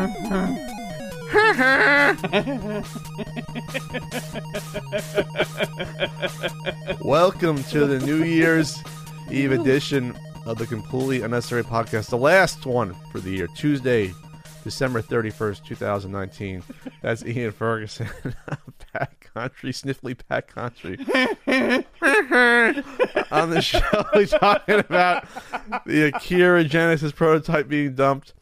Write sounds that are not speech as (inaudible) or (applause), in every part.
(laughs) Welcome to the New Year's Eve edition of the Completely Unnecessary Podcast, the last one for the year, Tuesday, December 31st, 2019. That's Ian Ferguson, (laughs) Pat Contri, Sniffly Pat Contri. (laughs) On the show, we're talking about the Akira Genesis prototype being dumped.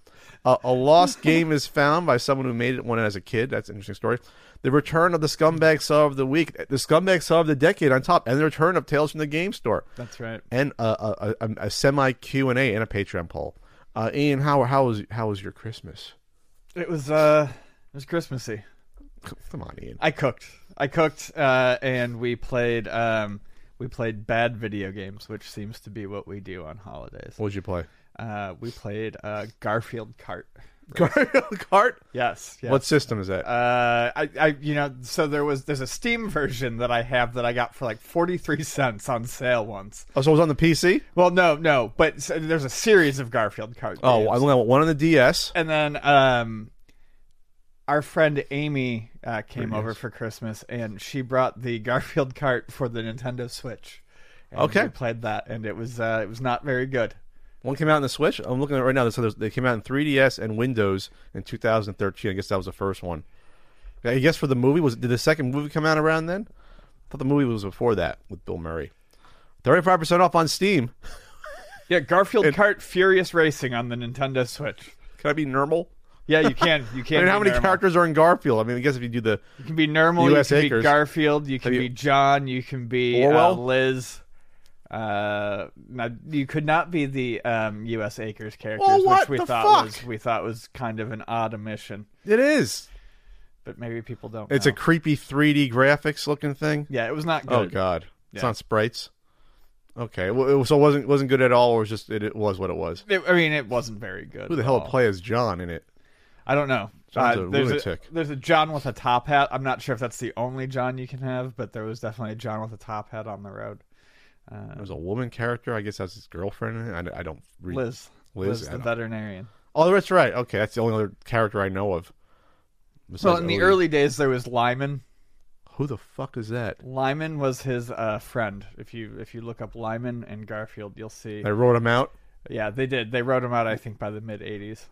Uh, a lost game is found by someone who made it one as a kid. That's an interesting story. The return of the scumbag saw of the week, the scumbag saw of the decade on top, and the return of Tales from the Game Store, That's right. and a, a, a, a semi Q and A and a Patreon poll. Uh, Ian, how how was how was your Christmas? It was uh it was Christmassy. Come on, Ian. I cooked. I cooked uh and we played um we played bad video games, which seems to be what we do on holidays. What would you play? Uh we played uh Garfield Kart. (laughs) Cart. Yes, yes. What system is that? uh, I, I, you know, so there was there's a Steam version that I have that I got for like forty three cents on sale once. oh, so it was on the PC. Well, no, no, but so there's a series of Garfield Kart. Oh, games. I only one on the DS. and then um our friend Amy uh, came Very over nice. for Christmas, and she brought the (laughs) Garfield Kart for the Nintendo Switch. And Okay. we played that, and it was uh, it was not very good. One came out in the Switch. I'm looking at it right now. So they came out in 3DS and Windows in 2013. I guess that was the first one. I guess for the movie was did the second movie come out around then? I thought the movie was before that with Bill Murray. 35 percent off on Steam. (laughs) Yeah, Garfield Kart Furious Racing on the Nintendo Switch. Can I be normal? Yeah, you can. You (laughs) I can. mean, how many normal. characters are in Garfield? I mean, I guess if you do the You can be normal. US you can Acres. be Garfield. You can Have be John. You can be uh, Orwell? Liz. Uh, now, you could not be the um, U.S. Acres characters, Well, which we thought fuck? was we thought was kind of an odd omission. it is. But maybe people don't. It's know. a creepy 3D graphics looking thing. yeah. It was not good. Oh God, it's Yeah. on sprites. Okay, well, it, so it wasn't wasn't good at all, or it was just it, it was what it was. It- I mean, it wasn't very good. Who the hell all. would play as John in it? I don't know. John's Uh, a there's lunatic. A, there's a John with a top hat. I'm not sure if that's the only John you can have, but there was definitely a John with a top hat on the road. Uh, There's a woman character. I guess that's his girlfriend. I, I don't. Read. Liz. Liz, Liz, the veterinarian. Oh, that's right. Okay, that's the only other character I know of. Well, in the early days, there was Lyman. who the fuck is that? Lyman was his uh, friend. If you if you look up Lyman and Garfield, you'll see. They wrote him out Yeah, they did. They wrote him out. I think by the mid '80s.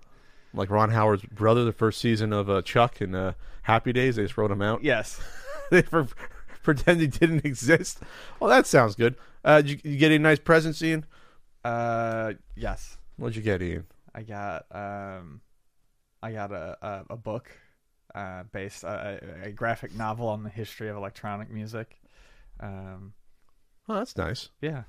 like Ron Howard's brother. The first season of uh, Chuck and uh, Happy Days, they just wrote him out. Yes. (laughs) they for, (laughs) pretend he didn't (laughs) exist. Well, that sounds good. Uh, did you, you get any nice presents, Ian? Uh, yes. What'd you get, Ian? I got um, I got a a, a book, uh, based uh, a, a graphic novel on the history of electronic music. Um, Oh, that's nice. yeah,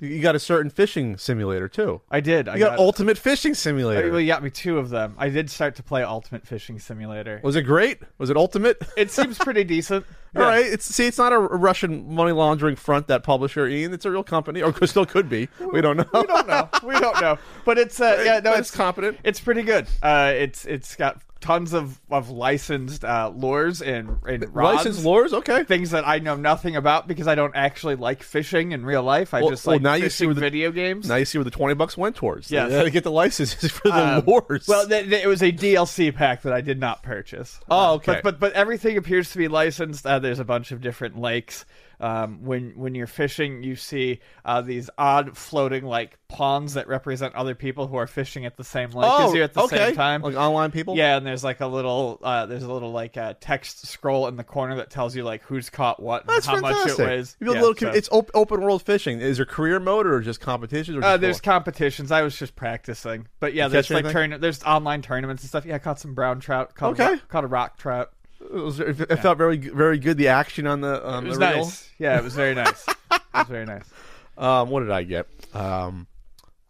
You- You got a certain fishing simulator too. I did. I You got, Ultimate Fishing Simulator. well, you got me two of them. I did start to play Ultimate Fishing Simulator. Was it great? Was it Ultimate? It seems pretty decent. (laughs) All Yeah. right. It's see, it's not a Russian money laundering front. That publisher, Ian. It's a real company, or could- still could be. We don't know. We don't know. We don't know. But it's uh, (laughs) yeah, no, it's it's competent. It's pretty good. Uh, it's it's got tons of of licensed uh, lures and and rods. Licensed lures. Okay. Things that I know nothing about because I don't actually like fishing in real life. I Well- just well, like now you see where the- video games. Now you see where the twenty bucks went towards. Had to get the licenses (laughs) for the Um, lures. Well, th- th- it was a DLC pack that I did not purchase. Oh, Uh, okay. But, but but everything appears to be licensed. Uh, there's a bunch of different lakes. Um, when when you're fishing, you see uh, these odd floating like pawns that represent other people who are fishing at the same lake as you at the Oh, okay. same time. Like online people. Yeah, and there's like a little uh, there's a little like uh, text scroll in the corner that tells you like who's caught what and That's how fantastic. much it weighs. You have a Yeah, little, so- it's op- open world fishing. Is there career mode or just competitions? Or uh, just there's competitions. I was just practicing, but yeah, You there's like tourna- there's online tournaments and stuff. Yeah, I caught some brown trout. Caught Okay. a, caught a rock trout. It, was, it, it felt very very good. The action on the on It was the reel. Yeah, it was very nice. it was very nice. (laughs) Um, what did I get? Um,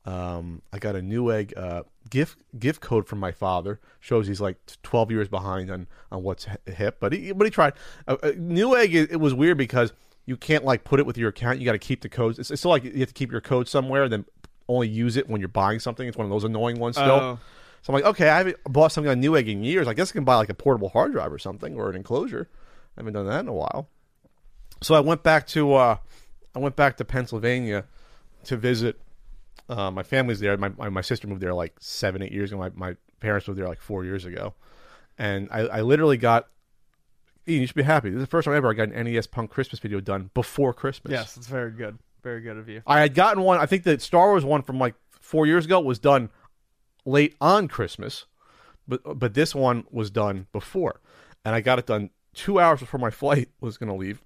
um, I got a Newegg uh, gift gift code from my father. Shows he's like twelve years behind on, on what's hip, but he but he tried. Uh, uh, Newegg it, it was weird because you can't like put it with your account. You got to keep the codes. It's, it's still like you have to keep your code somewhere, and then only use it when you're buying something. It's one of those annoying ones still. Oh. So I'm like, okay, I haven't bought something on Newegg in years. I guess I can buy like a portable hard drive or something or an enclosure. I haven't done that in a while. So I went back to uh, I went back to Pennsylvania to visit. Uh, my family's there. My, my my sister moved there like seven eight years ago. My my parents moved there like four years ago, and I, I literally got. Ian, you should be happy. This is the first time ever I got an NES Punk Christmas video done before Christmas. Yes, it's very good. Very good of you. I had gotten one. I think the Star Wars one from like four years ago was done late on Christmas, but but this one was done before, and I got it done two hours before my (laughs) flight was going to leave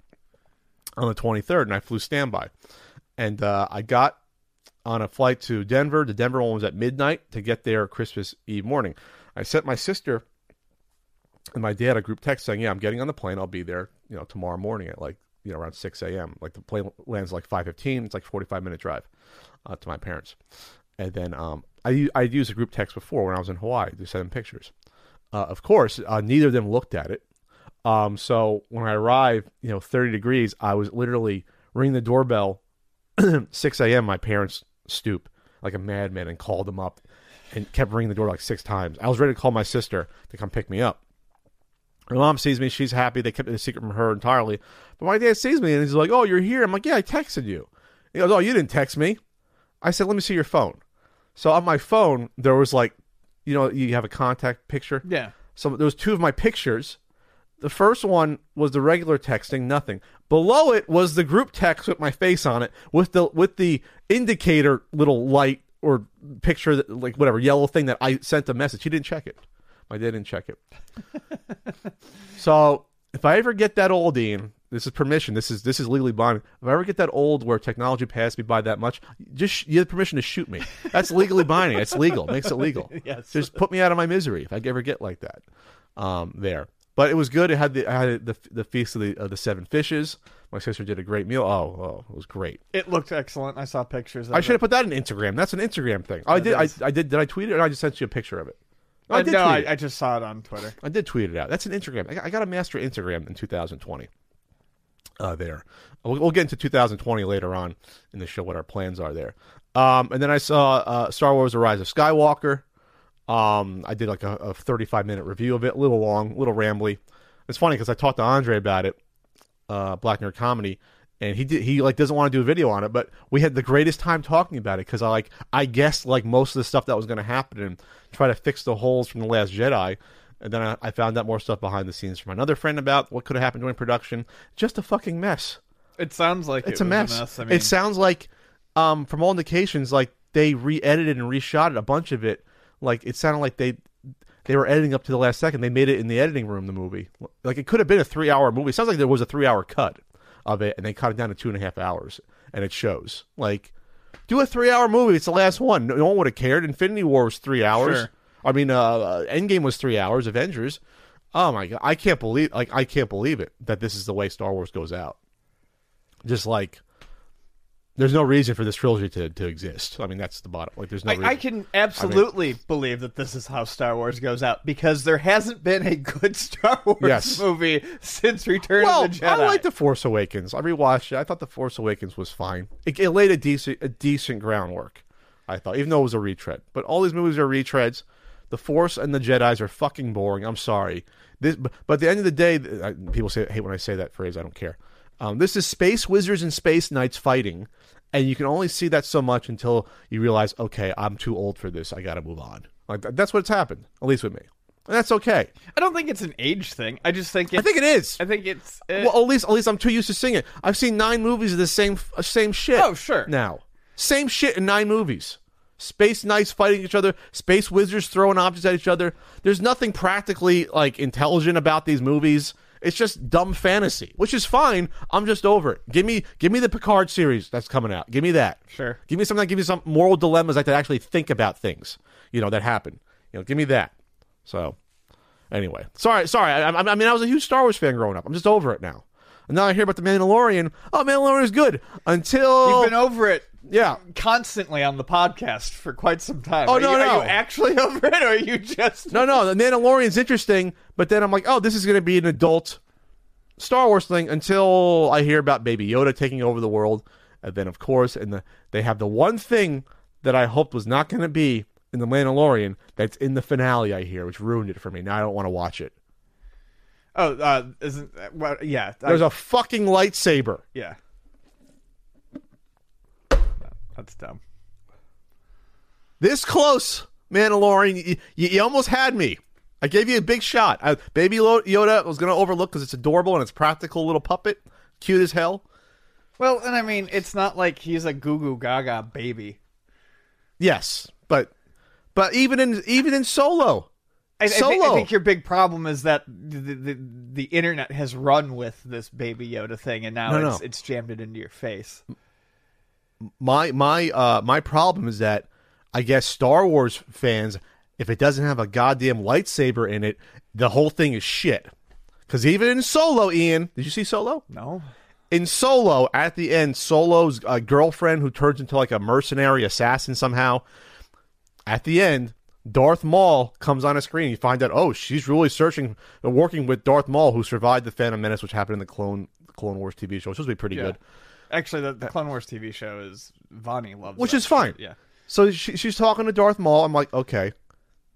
on the twenty third, and I flew standby, and uh, I got on a flight to Denver. The Denver one was at midnight to get there Christmas Eve morning. I sent my sister and my dad a group text saying, "Yeah, I'm getting on the plane. I'll be there, you know, tomorrow morning at like you know around 6 a.m. Like the plane lands like 5:15. It's like 45 minute drive uh, to my parents." And then um, I I'd used a group text before when I was in Hawaii to send them pictures. Uh, of course, uh, neither of them looked at it. Um, so when I arrived, you know, 30 degrees, I was literally ringing the doorbell (clears throat) 6 a.m. My parents stoop like a madman and called them up and kept ringing the door like six times. I was ready to call my sister to come pick me up. My mom sees me. She's happy. They kept it a secret from her entirely. But my dad sees me and he's like, "Oh, you're here." I'm like, "Yeah, I texted you." He goes, "Oh, you didn't text me." I said, "Let me see your phone." So on my phone, there was like, you know, you have a contact picture. Yeah. So there was two of my pictures. The first one was the regular texting, nothing. Below it was the group text with my face on it, with the with the indicator little light or picture, that, like whatever yellow thing that I sent a message. He didn't check it. My dad didn't check it. (laughs) so if I ever get that old, Ian, this is permission. This is this is legally binding. If I ever get that old where technology passed me by that much, just you have permission to shoot me. That's legally (laughs) binding. It's legal. Makes it legal. (laughs) Yes. Just put me out of my misery if I ever get like that. Um, there. But it was good. It had the I had the the feast of the of the seven fishes. My sister did a great meal. Oh, oh, it was great. It looked excellent. I saw pictures. Of I should have put that in Instagram. That's an Instagram thing. Oh, I did. I. I did. Did I tweet it? Or I just sent you a picture of it. No, I Uh, did no, I. I just saw it on Twitter. I did tweet it out. That's an Instagram. I got, I got to master Instagram in 2020. Uh, there, we'll, we'll get into 2020 later on in the show. What our plans are there. Um, and then I saw uh, Star Wars: The Rise of Skywalker. Um, I did like a, a 35 minute review of it, a little long, a little rambly. It's funny because I talked to Andre about it, uh, Black Nerd Comedy, and he did he like doesn't want to do a video on it, but we had the greatest time talking about it because I like I guessed like most of the stuff that was going to happen and try to fix the holes from the Last Jedi. And then I, I found out more stuff behind the scenes from another friend about what could have happened during production. Just a fucking mess. It sounds like It's it a was mess. I mean, it sounds like, um, from all indications, like they re-edited and reshot it, a bunch of it. Like it sounded like they they were editing up to the last second. They made it in the editing room. The movie, like it could have been a three-hour movie. It sounds like there was a three-hour cut of it, and they cut it down to two and a half hours, and it shows. Like, do a three-hour movie. It's the last one. No, no one would have cared. Infinity War was three hours. Sure. I mean, uh, uh, Endgame was three hours. Avengers. Oh my god, I can't believe like I can't believe it that this is the way Star Wars goes out. Just like there's no reason for this trilogy to, to exist. I mean, that's the bottom. Like, there's no. reason. I, I can absolutely believe that this is how Star Wars goes out because there hasn't been a good (laughs) Star Wars Yes. movie since Return well, of the Jedi. I like the Force Awakens. I rewatched it. I thought the Force Awakens was fine. It, it laid a decent a decent groundwork. I thought, even though it was a retread. But all these movies are retreads. The Force and the Jedi's are fucking boring. I'm sorry. This, but, at the end of the day, I, people say hate when I say that phrase. I don't care. Um, this is space wizards and space knights fighting, and you can only see that so much until you realize, okay, I'm too old for this. I got to move on. Like that's what's happened, at least with me. and that's okay. I don't think it's an age thing. I just think it's, I think it is. I think it's. uh, well, at least at least I'm too used to seeing it. I've seen nine movies of the same uh, same shit. Oh, sure. Now, same shit in nine movies. Space knights fighting each other, space wizards throwing objects at each other. There's nothing practically like intelligent about these movies. It's just dumb fantasy, which is fine. I'm just over it. Give me give me the Picard series that's coming out. Give me that. Sure. Give me something that gives me some moral dilemmas like that actually think about things, you know, that happen. You know, give me that. So, anyway, sorry, sorry. I, I, I mean, I was a huge Star Wars fan growing up. I'm just over it now. And now I hear about the Mandalorian. Oh, Mandalorian is good until You've been over it yeah. constantly on the podcast for quite some time. Oh, Are no, you, no. Are you actually (laughs) over it, or are you just? No, no, the Mandalorian's interesting, but then I'm like, oh, this is going to be an adult Star Wars thing until I hear about Baby Yoda taking over the world, and then of course, and the, they have the one thing that I hoped was not going to be in the Mandalorian that's in the finale. I hear, which ruined it for me. Now I don't want to watch it. Oh, uh, isn't well, yeah. I- There's a fucking lightsaber. yeah. That's dumb. This close, Mandalorian. You, you, you almost had me. I gave you a big shot. I, Baby Lo- Yoda was going to overlook because it's adorable and it's practical little puppet, cute as hell. Well, and I mean, it's not like he's a goo goo gaga baby. Yes, but but even in even in Solo, I, I, Solo. think, I think your big problem is that the, the the internet has run with this baby Yoda thing, and now No, it's no. it's jammed it into your face. my my uh my problem is that I guess Star Wars fans, if it doesn't have a goddamn lightsaber in it, the whole thing is shit. Because even in Solo, Ian, did you see Solo? No, in Solo, at the end, Solo's uh, girlfriend, who turns into like a mercenary assassin somehow, at the end, Darth Maul comes on a screen. You find out, oh, she's really searching, working with Darth Maul, who survived the Phantom Menace, which happened in the Clone Clone Wars TV show, which was be pretty Yeah. good. actually, the, the Clone Wars TV show is Vonnie loves, Which is fine. Yeah, So she, she's talking to Darth Maul. I'm like, okay.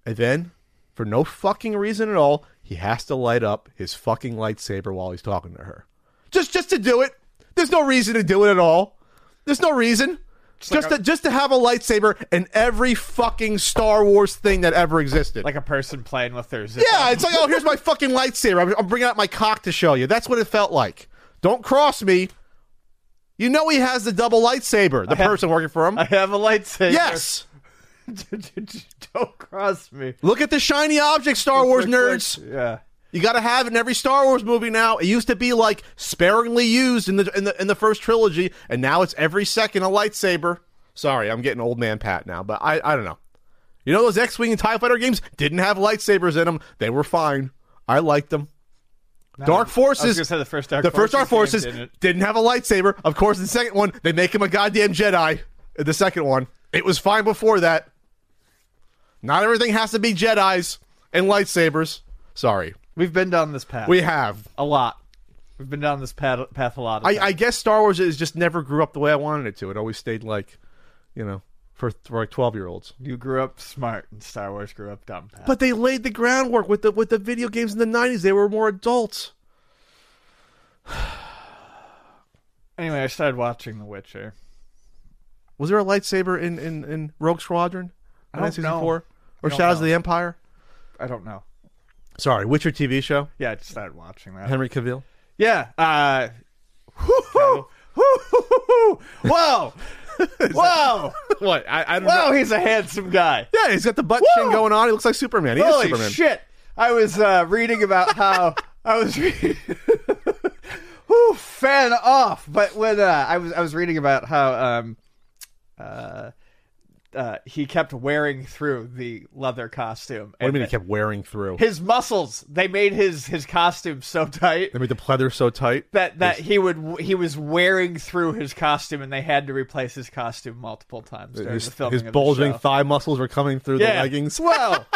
And then, for no fucking reason at all, he has to light up his fucking lightsaber while he's talking to her. Just just to do it. There's no reason to do it at all. There's no reason. Just, like to a- just to have a lightsaber in every fucking Star Wars thing that ever existed. like a person playing with their zip. yeah, it's like, oh, here's my fucking lightsaber. I'm, I'm bringing out my cock to show you. That's what it felt like. Don't cross me. You know he has the double lightsaber. The have- person working for him. I have a lightsaber. yes. (laughs) don't cross me, Look at the shiny object, Star Wars nerds. Yeah. You got to have it in every Star Wars movie now. It used to be like sparingly used in the in the in the first trilogy, and now it's every second a lightsaber. Sorry, I'm getting old man Pat now, but I I don't know. You know those X-wing and Tie Fighter games didn't have lightsabers in them. They were fine. I liked them. Dark I was Forces. gonna say the first Dark the first Dark Forces Forces didn't. didn't have a lightsaber. Of course, in the second one, they make him a goddamn Jedi. In the second one, it was fine before that. Not everything has to be Jedi's and lightsabers. Sorry, We've been down this path. we have. a lot. We've been down this path, path a lot. I. I guess Star Wars is just never grew up the way I wanted it to. It always stayed like, you know, for, for like twelve year olds. you grew up smart, and Star Wars grew up dumb. Pat. But they laid the groundwork with the with the video games in the nineties. They were more adults. (sighs) anyway, I started watching The Witcher. Was there a lightsaber in in, in Rogue Squadron? I don't know. N64? Or I Shadows of the Empire? I don't know. Sorry, Witcher TV show. Yeah, I just started watching that. Henry Cavill. Yeah. Uh, whoo-hoo. Whoa! (laughs) Whoa! What? I, I don't Whoa! He's a handsome guy. Yeah, he's got the butt chin going on. He looks like Superman. He is Holy Superman. shit! I was uh, reading about how I was reading. (laughs) Whew, fan off. But when uh, I was I was reading about how um, uh, uh, he kept wearing through the leather costume. What do you mean he kept wearing through? his muscles? They made his his costume so tight They made the pleather so tight. that that he would he was wearing through his costume, and they had to replace his costume multiple times during His, the filming his bulging thigh muscles were coming through yeah. the leggings. (laughs) Well,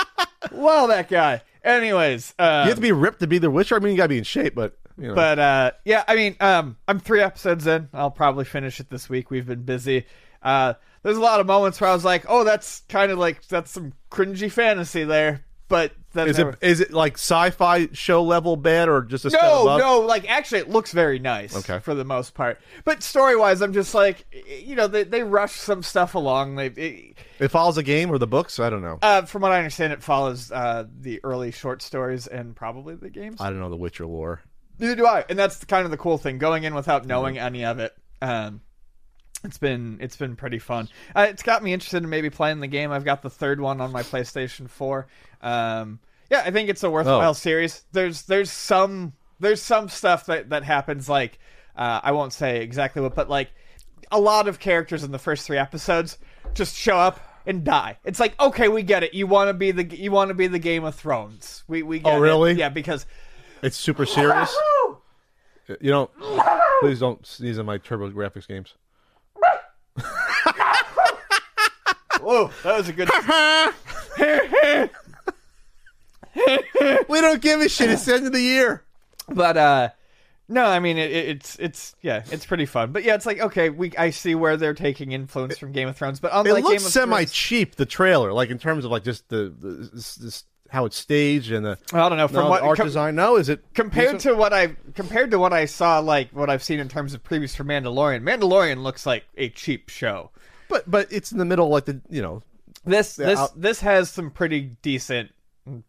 well, that guy. Anyways, uh, You have to be ripped to be the Witcher. I mean, you gotta be in shape, but you know. But uh, yeah, I mean, um, I'm three episodes in. I'll probably finish it this week. We've been busy. Uh, there's a lot of moments where I was like, "Oh, that's kind of like that's some cringy fantasy there," but that Is never- it is it like sci-fi show level bad or just a no, no, like actually, it looks very nice. Okay. for the most part. But story wise, I'm just like, you know, they they rush some stuff along. They, it, It follows a game or the books. I don't know. uh, from what I understand, it follows uh, the early short stories and probably the games. I don't know the Witcher lore. Neither do I, and that's kind of the cool thing. Going in without knowing any of it, um, it's been it's been pretty fun. Uh, it's got me interested in maybe playing the game. I've got the third one on my PlayStation Four. Um, yeah, I think it's a worthwhile Oh. series. There's there's some there's some stuff that that happens like uh, I won't say exactly what, but like a lot of characters in the first three episodes just show up and die. It's like okay, we get it. You want to be the you want to be the Game of Thrones. We we get Oh, it. really? Yeah, because It's super serious. (laughs) You don't. Please don't sneeze on my TurboGrafx games. Whoa, that was a good. (laughs) we don't give a shit. It's the end of the year. but uh no i mean it, it- it's it's yeah it's pretty fun but yeah it's like okay we i see where they're taking influence from game of thrones but It looks game of semi thrones cheap. The trailer, like in terms of like just the, the this, how it's staged and the i don't know from no, what art com- design. No, is it compared to what i compared to what i saw like what i've seen in terms of previews for mandalorian mandalorian looks like a cheap show But but it's in the middle, like the you know. this this I'll- this has some pretty decent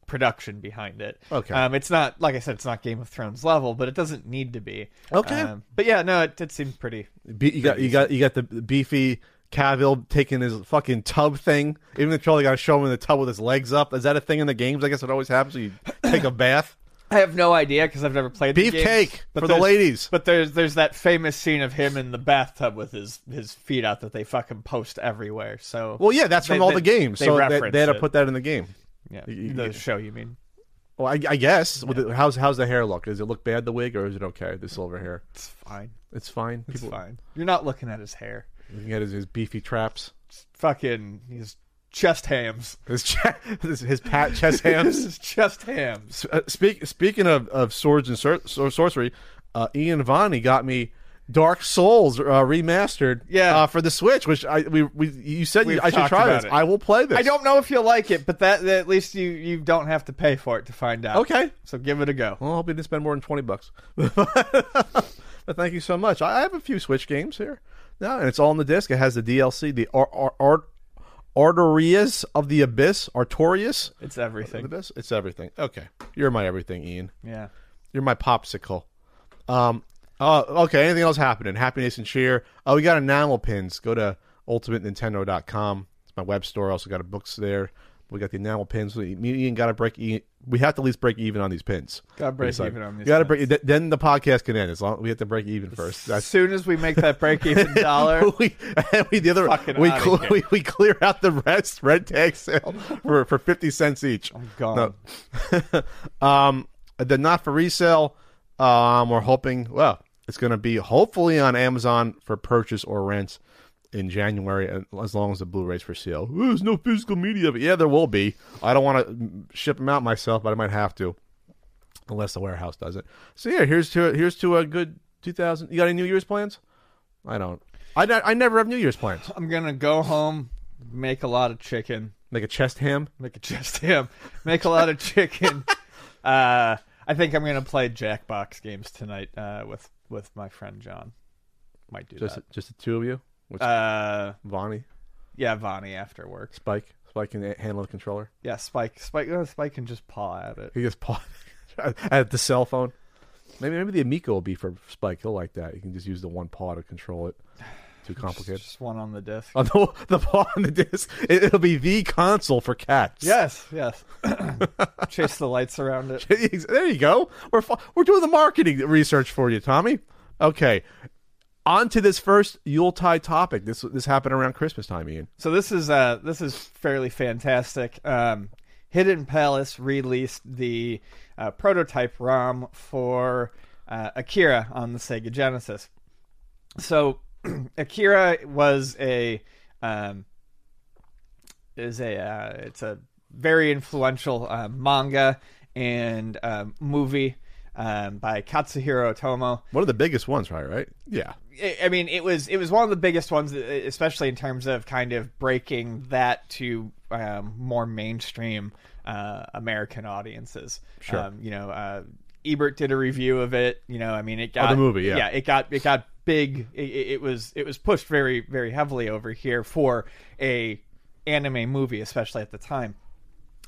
production behind it Okay. um it's not like i said it's not game of thrones level but it doesn't need to be Okay. um, but yeah no it, it seemed pretty Be, you got you got you got the beefy Cavill taking his fucking tub thing. Even the trailer got to show him in the tub with his legs up. Is that a thing in the games? I guess it always happens. You take a bath. I have no idea because I've never played the Beefcake for the ladies. But there's there's that famous scene of him in the bathtub with his his feet out that they fucking post everywhere. So Well, yeah, that's They- from all they- the games. they so they, they had to put that in the game. yeah, you- the you- show you mean? Well, I, I guess. With the, how's how's the hair look? Does it look bad the wig or is it okay? The silver hair. It's fine. It's fine. It's fine. You're not looking at his hair. Looking at his, his beefy traps. Fucking his chest hams. His che- (laughs) his, his pat chest (laughs) hams. his chest hams. Uh, speak, speaking of, of swords and sor- sor- sorcery, uh, Ian Vani got me Dark Souls uh, remastered Yeah. uh, for the Switch, which I we, we you said We've you, I should talked try about this. it. I will play this. I don't know if you'll like it, but that, that at least you you don't have to pay for it to find out. Okay. So give it a go. Well, I hope you didn't spend more than twenty bucks. (laughs) but thank you so much. I I have a few Switch games here. No, and it's all in the disc. It has the DLC, the Ar- Ar- Ar- Artorias of the Abyss, Artorias It's everything. Abyss. It's everything. Okay, you're my everything, Ian. Yeah. You're my popsicle. Um. Uh, okay. Anything else happening? Happiness and cheer. Oh, we got enamel pins. Go to ultimatenintendo.com. It's my web store. Also got a books there. We got the enamel pins. We, me and got to break. E- we have to at least break even on these pins. Gotta break It's like- even on these got to break. th- Then the podcast can end. As long we have to break even first. As That's soon as we make that break even (laughs) dollar, we, we the other Fucking we, outta cl- here. we we clear out the rest red tag sale for for fifty cents each. I'm gone. No. (laughs) um, the not for resale. Um, we're hoping. Well, it's going to be hopefully on Amazon for purchase or rent in January, as long as the Blu-rays for sale. "Oh, There's no physical media, but yeah, there will be. I don't want to ship them out myself, but I might have to, unless the warehouse does it. So yeah, here's to here's to a good 2000. You got any New Year's plans? I don't. I, I never have New Year's plans. I'm gonna go home, make a lot of chicken, make a chest ham. make a chest ham, make a lot of chicken. (laughs) uh, I think I'm gonna play Jackbox games tonight uh, with with my friend John. Might do Just just the two of you. That. Uh, Vonnie, yeah, Vonnie after work. Spike. Spike can handle the controller. Yeah, Spike. Spike. uh, Spike can just paw at it. He just paw (laughs) at the cell phone. Maybe maybe the Amico will be for Spike. He'll like that. You can just use the one paw to control it. (sighs) Too complicated. Just one on the disc. On the, (laughs) the paw on the disc, it, it'll be the console for cats. Yes, yes. (laughs) (coughs) Chase the lights around it. there you go. We're we're doing the marketing research for you, Tommy. Okay, on to this first Yuletide topic. This this happened around Christmas time, Ian. So this is uh this is fairly fantastic. Um, Hidden Palace released the uh, prototype ROM for uh, Akira on the Sega Genesis. So (clears throat) Akira was a um, is a uh, it's a very influential uh, manga and um, movie um, by Katsuhiro Otomo. One of the biggest ones, right? Right? Yeah. I- mean, it was it was one of the biggest ones, e, especially in terms of kind of breaking that to um, more mainstream uh, American audiences. Sure. Um, you know, uh, Ebert did a review of it. You know, I mean, it got the movie, yeah. yeah, it got it got big. It it was it was pushed very very heavily over here for a anime movie, especially at the time.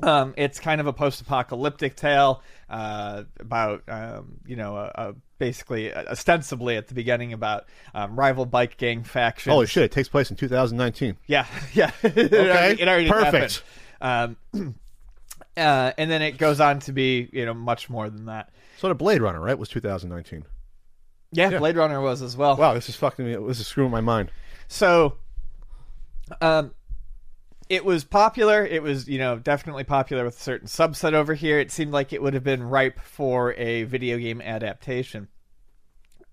Um, it's kind of a post-apocalyptic tale uh, about um, you know a, a basically uh, ostensibly at the beginning about um, rival bike gang factions. Holy shit! It takes place in 2019. Yeah, (laughs) yeah. (laughs) it already, it already perfect. Um, (clears throat) uh, and then it goes on to be you know much more than that. So the Blade Runner, right, was 2019. Yeah, Blade Runner was as well. Wow, this is fucking me. This is screwing my mind. So, um, it was popular. It was, you know, definitely popular with a certain subset over here. It seemed like it would have been ripe for a video game adaptation.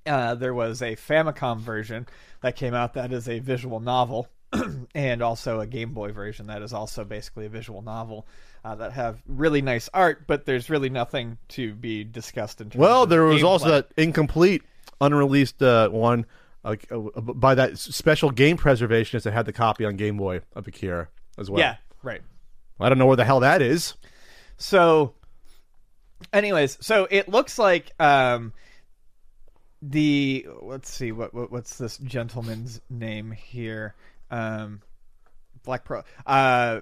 Uh, there was a Famicom version that came out that is a visual novel, (clears throat) and also a Game Boy version that is also basically a visual novel uh, that have really nice art, but there's really nothing to be discussed in terms. Of. Well, there was also that incomplete, unreleased uh, one uh, uh, by that special game preservationist that had the copy on Game Boy of Akira as well. yeah, right. I don't know where the hell that is. So, anyways, so it looks like um, the let's see what, what what's this gentleman's name here? Um, Black Pearl. Uh,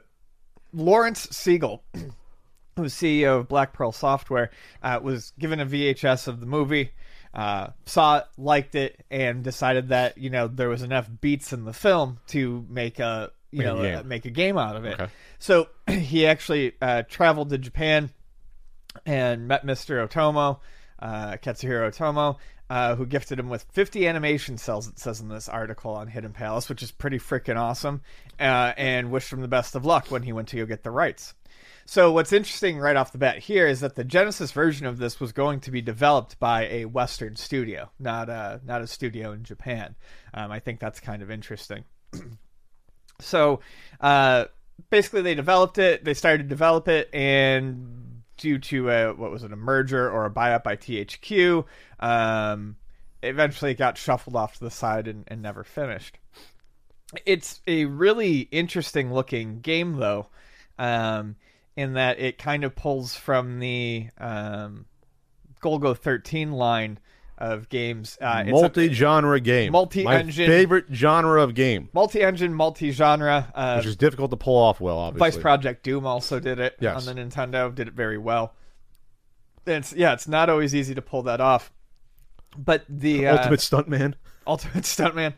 Lawrence Siegel, (clears throat) who's CEO of Black Pearl Software, uh, was given a VHS of the movie. Uh, saw it, liked it, and decided that you know there was enough beats in the film to make a you Make a know game. uh, make a game out of it. Okay. So (clears throat) he actually uh, traveled to Japan and met Mr. Otomo, uh, Katsuhiro Otomo, uh, who gifted him with 50 animation cells, it says in this article on Hidden Palace, which is pretty freaking awesome, uh, and wished him the best of luck when he went to go get the rights. So what's interesting right off the bat here is that the Genesis version of this was going to be developed by a Western studio, not a not a studio in Japan. Um, I think that's kind of interesting. (clears throat) So, uh, basically, they developed it. They started to develop it, and due to a what was it, a merger or a buyout by THQ, um, eventually it got shuffled off to the side and, and never finished. It's a really interesting looking game, though, um, in that it kind of pulls from the um, Golgo 13 line of games. Uh, it's Multi-genre game. Multi-engine- My favorite genre of game, multi-engine, multi-genre. Uh, which is difficult to pull off well, obviously. Vice Project Doom also did it Yes. on the Nintendo. Did it very well. It's yeah, it's not always easy to pull that off. But the uh, Ultimate Stuntman. Ultimate (laughs) Stuntman.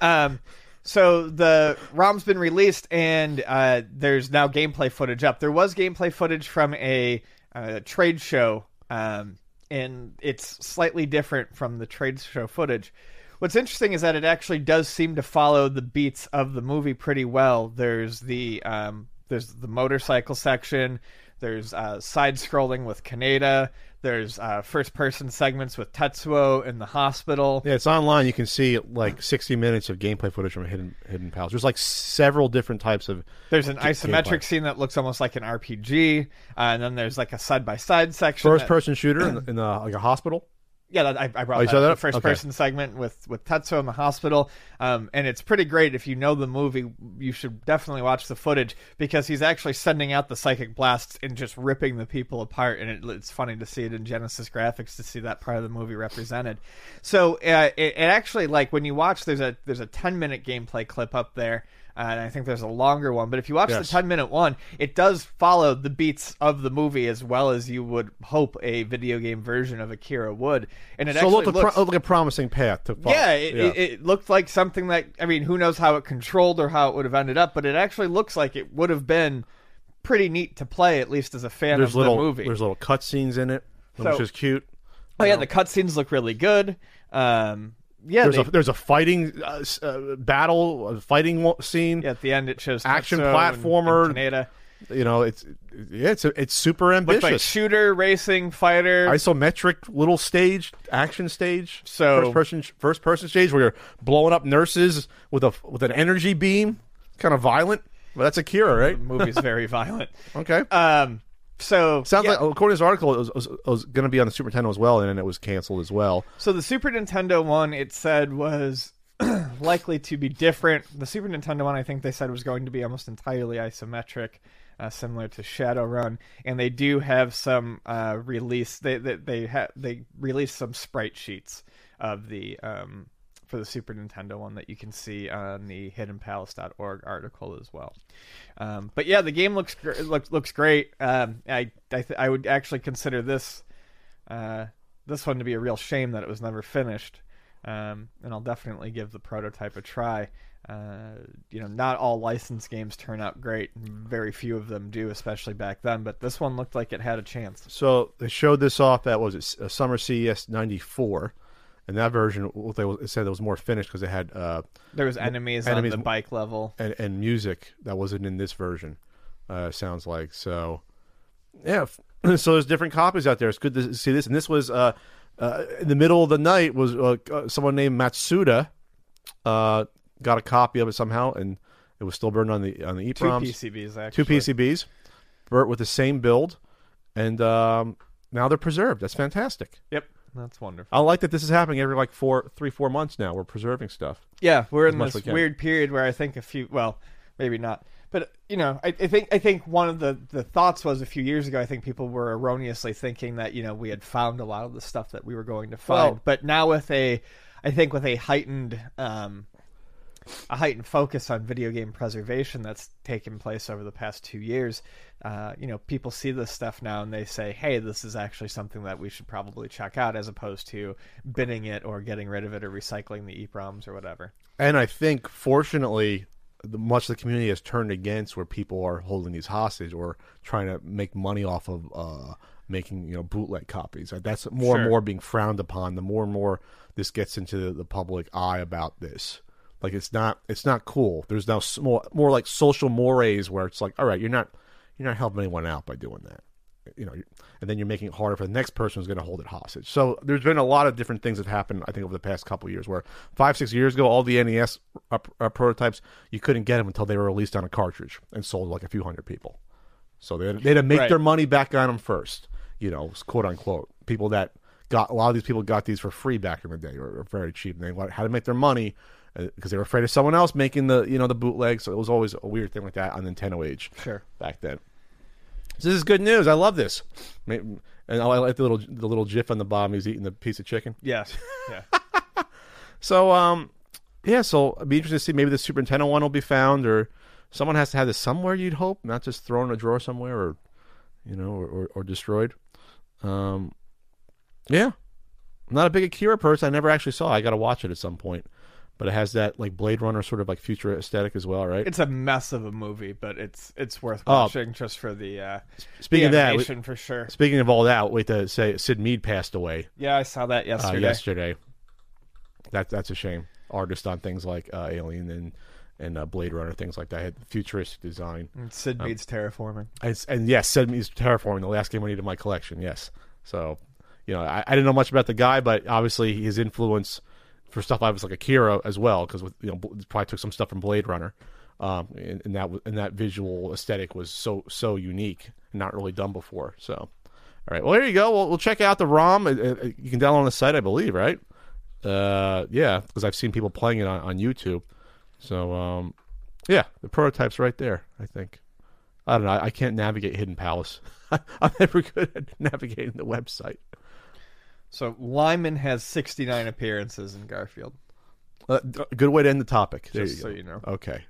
Um, so the ROM's been released, and uh, there's now gameplay footage up. There was gameplay footage from a uh, trade show, um, and it's slightly different from the trade show footage. What's interesting is that it actually does seem to follow the beats of the movie pretty well. There's the um, there's the motorcycle section. There's uh, side scrolling with Kaneda. There's uh, first person segments with Tetsuo in the hospital. Yeah, it's online. You can see like 60 minutes of gameplay footage from Hidden Hidden Palace. There's like several different types of. There's an Ga- isometric gameplay. scene that looks almost like an RPG, uh, and then there's like a side by side section. First that- person shooter in, the, in the like a hospital. Yeah, I, I brought Oh, that, up, that? the first Okay. person segment with with Tetsuo in the hospital, um, and it's pretty great. If you know the movie, you should definitely watch the footage because he's actually sending out the psychic blasts and just ripping the people apart, and it, it's funny to see it in Genesis graphics to see that part of the movie represented. So uh, it, it actually like when you watch, there's a there's a 10 minute gameplay clip up there. And I think there's a longer one, but if you watch Yes. the 10 minute one, it does follow the beats of the movie as well as you would hope a video game version of Akira would. And it So actually look, a pro- looks, like a promising path to follow. yeah, it, It, it looked like something that I mean, who knows how it controlled or how it would have ended up, but it actually looks like it would have been pretty neat to play, at least as a fan there's of little the movie. there's little cutscenes in it, which is cute. oh yeah, the cutscenes look really good. Um, yeah, There's they- a there's a fighting uh, uh, battle, a fighting scene. yeah, at the end it shows Action Tetsuo platformer. and Kaneda. You know, it's yeah, it's it's super ambitious. like shooter, racing, fighter. Isometric little stage, action stage, So- first person first person stage where you're blowing up nurses with a with an energy beam, kind of violent. But that's Akira, right? the movie's very (laughs) violent. Okay. Um, so Sounds yeah. like according to this article, it was, was, was going to be on the Super Nintendo as well, and then it was canceled as well. So the Super Nintendo one, it said was (clears throat) likely to be different. The Super Nintendo one, I think they said was going to be almost entirely isometric. uh, similar to Shadowrun, and they do have some uh, release. They they they, ha- they released some sprite sheets of the um, for the Super Nintendo one that you can see on the HiddenPalace.org article as well. Um, but yeah, the game looks gr- looks looks great. Um, I I, th- I would actually consider this uh, this one to be a real shame that it was never finished. Um, and I'll definitely give the prototype a try. Uh, you know, not all licensed games turn out great. Very few of them do, especially back then. But this one looked like it had a chance. So they showed this off at was it uh, Summer CES '94, and that version what they said it was more finished because it had uh, There was enemies, enemies- on the bike level. and, and music that wasn't in this version. Uh, sounds like so. Yeah, (clears throat) so there's different copies out there. It's good to see this. And this was uh, uh, in the middle of the night. Was uh, uh, someone named Matsuda uh, got a copy of it somehow, and it was still burned on the on the EPROMs. Two PCBs actually. two PCBs, burnt with the same build, and um, now they're preserved. That's fantastic. Yep, that's wonderful. I like that this is happening every like four, three, four months now. We're preserving stuff. Yeah, we're in this we weird period where I think a few, well, maybe not, but you know, I, I think I think one of the the thoughts was a few years ago. I think people were erroneously thinking that you know we had found a lot of the stuff that we were going to find, Well- but now with a, I think with a heightened. um a heightened focus on video game preservation that's taken place over the past two years. Uh, you know, people see this stuff now and they say, "Hey, this is actually something that we should probably check out," as opposed to binning it or getting rid of it or recycling the EPROMs or whatever. And I think, fortunately, the, much of the community has turned against where people are holding these hostage or trying to make money off of uh, making you know bootleg copies. Uh, That's more and more being frowned upon. The more and more this gets into the, the public eye about this. Like it's not it's not cool. There's now more more like social mores where it's like, all right, you're not you're not helping anyone out by doing that. You know, and then you're making it harder for the next person who's going to hold it hostage. So there's been a lot of different things that happened. I think over the past couple of years, where five six years ago, all the NES uh, uh, prototypes you couldn't get them until they were released on a cartridge and sold like a few hundred people. So they had, they had to make Right. their money back on them first. You know, quote unquote. People that got a lot of these people got these for free back in the day, or, or very cheap, and they had to make their money because they were afraid of someone else making the you know the bootleg. So it was always a weird thing like that on NintendoAge Sure. back then. So this is good news. I love this, and I like the little the little GIF on the bottom. He's eating the piece of chicken. Yes. Yeah. (laughs) So um, yeah. So it'd be interesting to see maybe the Super Nintendo one will be found, or someone has to have this somewhere. You'd hope, not just thrown in a drawer somewhere, or you know, or or, or destroyed. Um, yeah. I'm not a big Akira person. I never actually saw. it. I got to watch it at some point. But it has that like Blade Runner sort of like future aesthetic as well, right? it's a mess of a movie, but it's it's worth Oh. watching just for the uh, Speaking the of that, for sure. Speaking of all that, wait to say Syd Mead passed away Yeah, I saw that uh, yesterday. yesterday. That that's a shame. Artist on things like uh, Alien and and uh, Blade Runner, things like that. Had futuristic design. And Syd Um, Mead's terraforming. And, and yes, Syd Mead's Terraforming, the last game I needed in my collection. Yes, so you know I, I didn't know much about the guy, but obviously his influence for stuff I was like Akira as well, because you know probably took some stuff from Blade Runner. Um, and, and that and that visual aesthetic was so so unique, not really done before. So, all right, well there you go. We'll, we'll check out the ROM. Uh, uh, You can download on the site, I believe, right? Uh, yeah, because I've seen people playing it on, on YouTube. So, um, yeah, the prototype's right there. I think. I don't know. I can't navigate Hidden Palace. (laughs) I'm never good at navigating the website. So Lyman has 69 appearances in Garfield. Uh, good way to end the topic. There Just you so you know. Okay.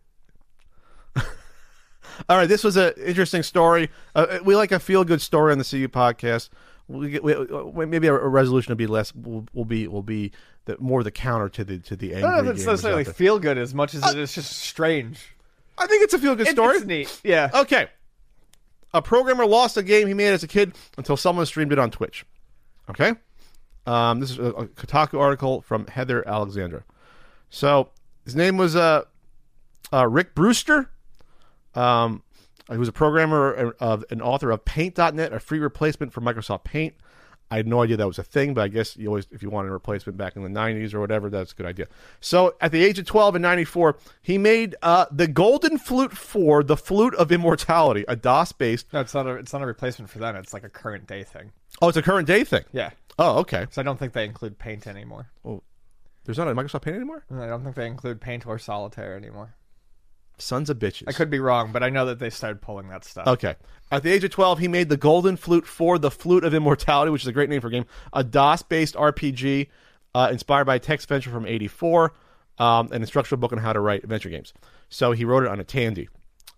(laughs) All right, this was an interesting story. Uh, we like a feel good story on the CU podcast. We, get, we, uh, maybe a, a resolution will be less. Will, will be will be the, more the counter to the to the I angry. don't know if it's necessarily feel good as much as it is just strange. I think it's a feel good It- story. It's neat. Yeah. Okay. A programmer lost a game he made as a kid until someone streamed it on Twitch. Okay. Um, this is a, a Kotaku article from Heather Alexandra. So his name was uh, uh, Rick Brewster. Um, he was a programmer of an author of Paint.net, a free replacement for Microsoft Paint. I had no idea that was a thing, but I guess you always, if you wanted a replacement back in the 90s or whatever, that's a good idea. So at the age of 12 in 94, he made uh, the Golden Flute 4, the Flute of Immortality, a DOS based. No, it's not a it's not a replacement for that. It's like a current day thing. Oh, it's a current day thing. Yeah. Oh, okay. So I don't think they include Paint anymore. Oh, there's not a Microsoft Paint anymore? And I don't think they include Paint or Solitaire anymore. Sons of bitches. I could be wrong, but I know that they started pulling that stuff. Okay. At the age of 12, he made the Golden Flute for the Flute of Immortality, which is a great name for a game, a DOS based RPG uh, inspired by a text venture from 84, um, an instructional book on how to write adventure games. So he wrote it on a Tandy,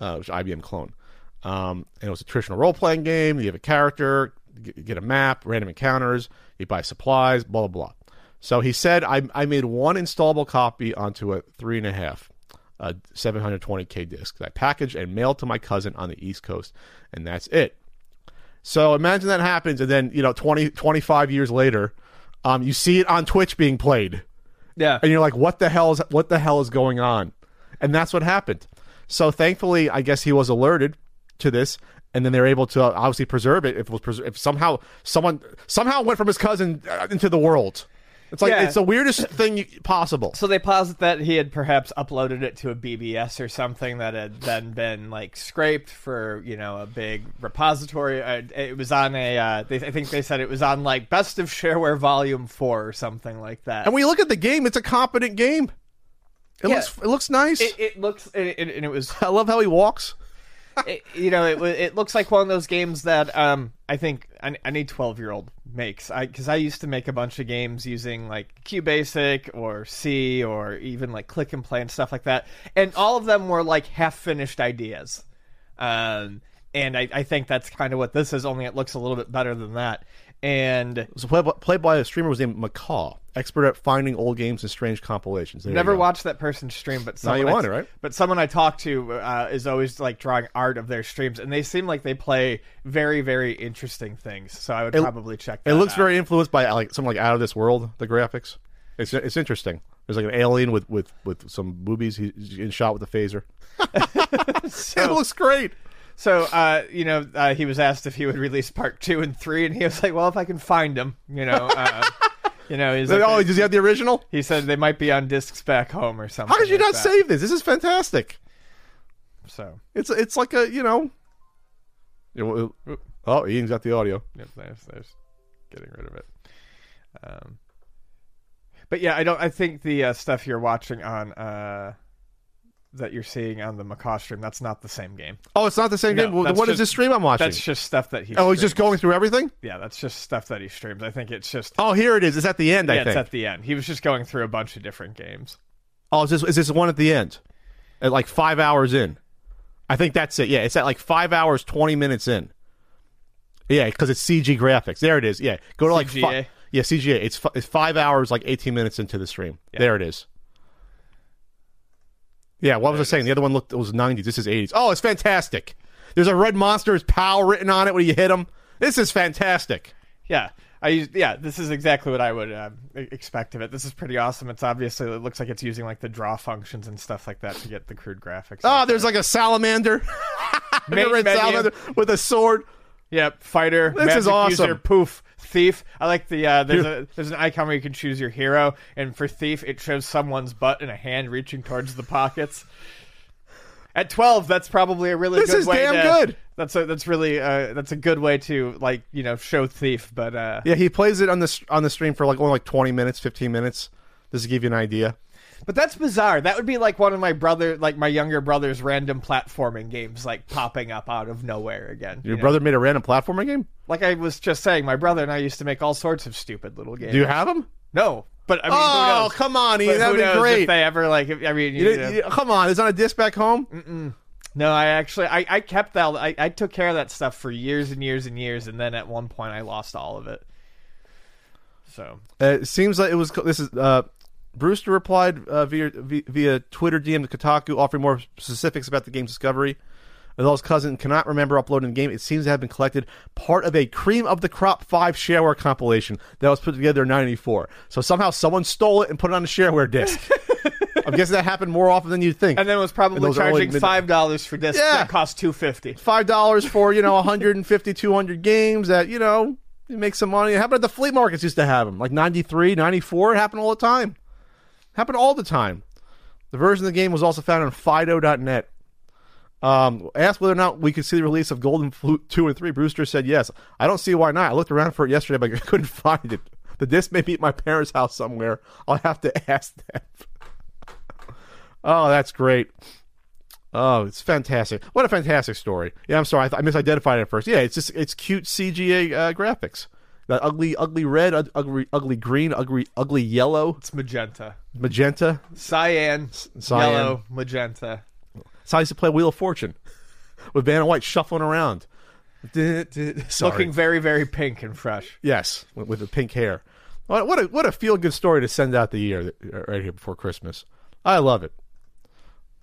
uh, which is IBM clone. Um, and it was a traditional role playing game. You have a character, get a map, random encounters, you buy supplies, blah, blah, blah. So he said, I, I made one installable copy onto a three and a half a 720k disc that I packaged and mailed to my cousin on the East Coast, and that's it. So imagine that happens, and then you know 20, 25 years later, um, you see it on Twitch being played, Yeah. and you're like, "What the hell is what the hell is going on?" And that's what happened. So thankfully, I guess he was alerted to this, and then they're able to uh, obviously preserve it. If it was pres- if somehow someone somehow went from his cousin uh, into the world, it's like Yeah. it's the weirdest thing you- possible. So they posit that he had perhaps uploaded it to a BBS or something that had then been like scraped for you know a big repository. Uh, it was on a. Uh, they, I think they said it was on like Best of Shareware Volume Four or something like that. And you look at the game, it's a competent game. It Yeah. looks it looks nice. it, it looks it, it, and it was I love how he walks. It, you know it it looks like one of those games that um I think any- twelve year old makes. I because I used to make a bunch of games using like QBasic or C or even like Klik and Play and stuff like that, and all of them were like half finished ideas. Um, and I, I think that's kind of what this is. Only it looks a little bit better than that. And was played by, played by a streamer was named Macaw, expert at finding old games and strange compilations. There Never watched that person's stream, but Now you I- want it, right? But someone I talk to uh, is always like drawing art of their streams, and they seem like they play very, very interesting things. So I would It- probably check. That It looks out. very influenced by like something like Out of This World. The graphics, it's it's interesting. There's like an alien with with with some boobies. He's getting shot with a phaser. (laughs) (laughs) it looks great. So, uh, you know, uh, he was asked if he would release part two and three, and he was like, "Well, if I can find them, you know, uh, (laughs) you know." He's like, oh, does he have the original? he said they might be on discs back home or something. How did you like not that. save this? This is fantastic. So, It's it's like a you know. You know, Oh, Ian's got the audio. Yep, there's there's getting rid of it. Um, but yeah, I don't. I think the uh, stuff you're watching on uh, that you're seeing on the Macaw stream, that's not the same game. Oh, it's not the same No, game. Well, what is just- this stream I'm watching? That's just stuff that he. oh, he's just going through everything. Yeah, that's just stuff that he streams. I think it's just. Oh, here it is. It's at the end. I yeah, think. it's at the end. He was just going through a bunch of different games. Oh, is this is this one at the end? At like five hours in. I think that's it. Yeah, it's at like five hours twenty minutes in. Yeah, because it's CG graphics. There it is. Yeah, go to like CGA? fi- yeah CGA. It's fi- it's five hours like eighteen minutes into the stream. There it is. Yeah, what was I saying? The other one looked it was nineties. This is eighties. Oh, it's fantastic. There's a red monster's pow written on it when you hit him. This is fantastic. Yeah. I use, yeah, this is exactly what I would um, e- expect of it. This is pretty awesome. It's obviously it looks like it's using like the draw functions and stuff like that to get the crude graphics. Oh, there's there. like a salamander. A red menu. salamander with a sword. Yep, fighter. This magic is awesome. User, poof, thief. I like the uh, there's a there's an icon where you can choose your hero, and for thief it shows someone's butt and a hand reaching towards the pockets. At twelve, that's probably a really This good is way damn to, good. That's a that's really uh, that's a good way to like you know show thief, but uh, Yeah, he plays it on the on the stream for like only like twenty minutes, fifteen minutes, just to give you an idea. But that's bizarre. That would be like one of my brother, like my younger brother's random platforming games, like popping up out of nowhere again. Your you know? brother made a random platforming game. like I was just saying, my brother and I used to make all sorts of stupid little games. Do you have them? No, but I mean, oh, come on, Ian, that'd be great. If they ever like, if, I mean, you You- know. you- come on, it's on a disc back home. no, I actually, I, I kept that. I, I took care of that stuff for years and years and years, and then at one point, I lost all of it. So Uh, it seems like it was. This is uh, Brewster replied uh, via via- Twitter DM to Kotaku, offering more specifics about the game's discovery. Although his cousin cannot remember uploading the game, it seems to have been collected part of a cream of the crop five shareware compilation that was put together in '94. So somehow someone stole it and put it on a shareware disc. (laughs) I'm guessing that happened more often than you'd think. and then it was probably charging mid- five dollars for discs Yeah. that cost two fifty. five dollars for you know 150 200 games that you know you make some money how about the flea markets used to have them like 93 94 it happened all the time happened all the time. The version of the game was also found on FidoNet um, asked whether or not we could see the release of golden flute 2 and 3 brewster said yes. I don't see why not. I looked around for it yesterday but (laughs) i couldn't find it. The disc may be at my parents house somewhere. I'll have to (laughs) ask them. Oh that's great. Oh, it's fantastic! What a fantastic story. Yeah, I'm sorry, I, th- I misidentified it at first. Yeah, it's just it's cute CGA uh, graphics. That ugly, ugly red, ugly, ugly green, ugly, ugly yellow, It's magenta, magenta. cyan, cyan. yellow, magenta. That's how I used to play Wheel of Fortune with Vanna White shuffling around. Sorry. Looking very, very pink and fresh. Yes, with, with the pink hair. What, what a what a feel good story to send out the year that- uh, right here before Christmas. I love it.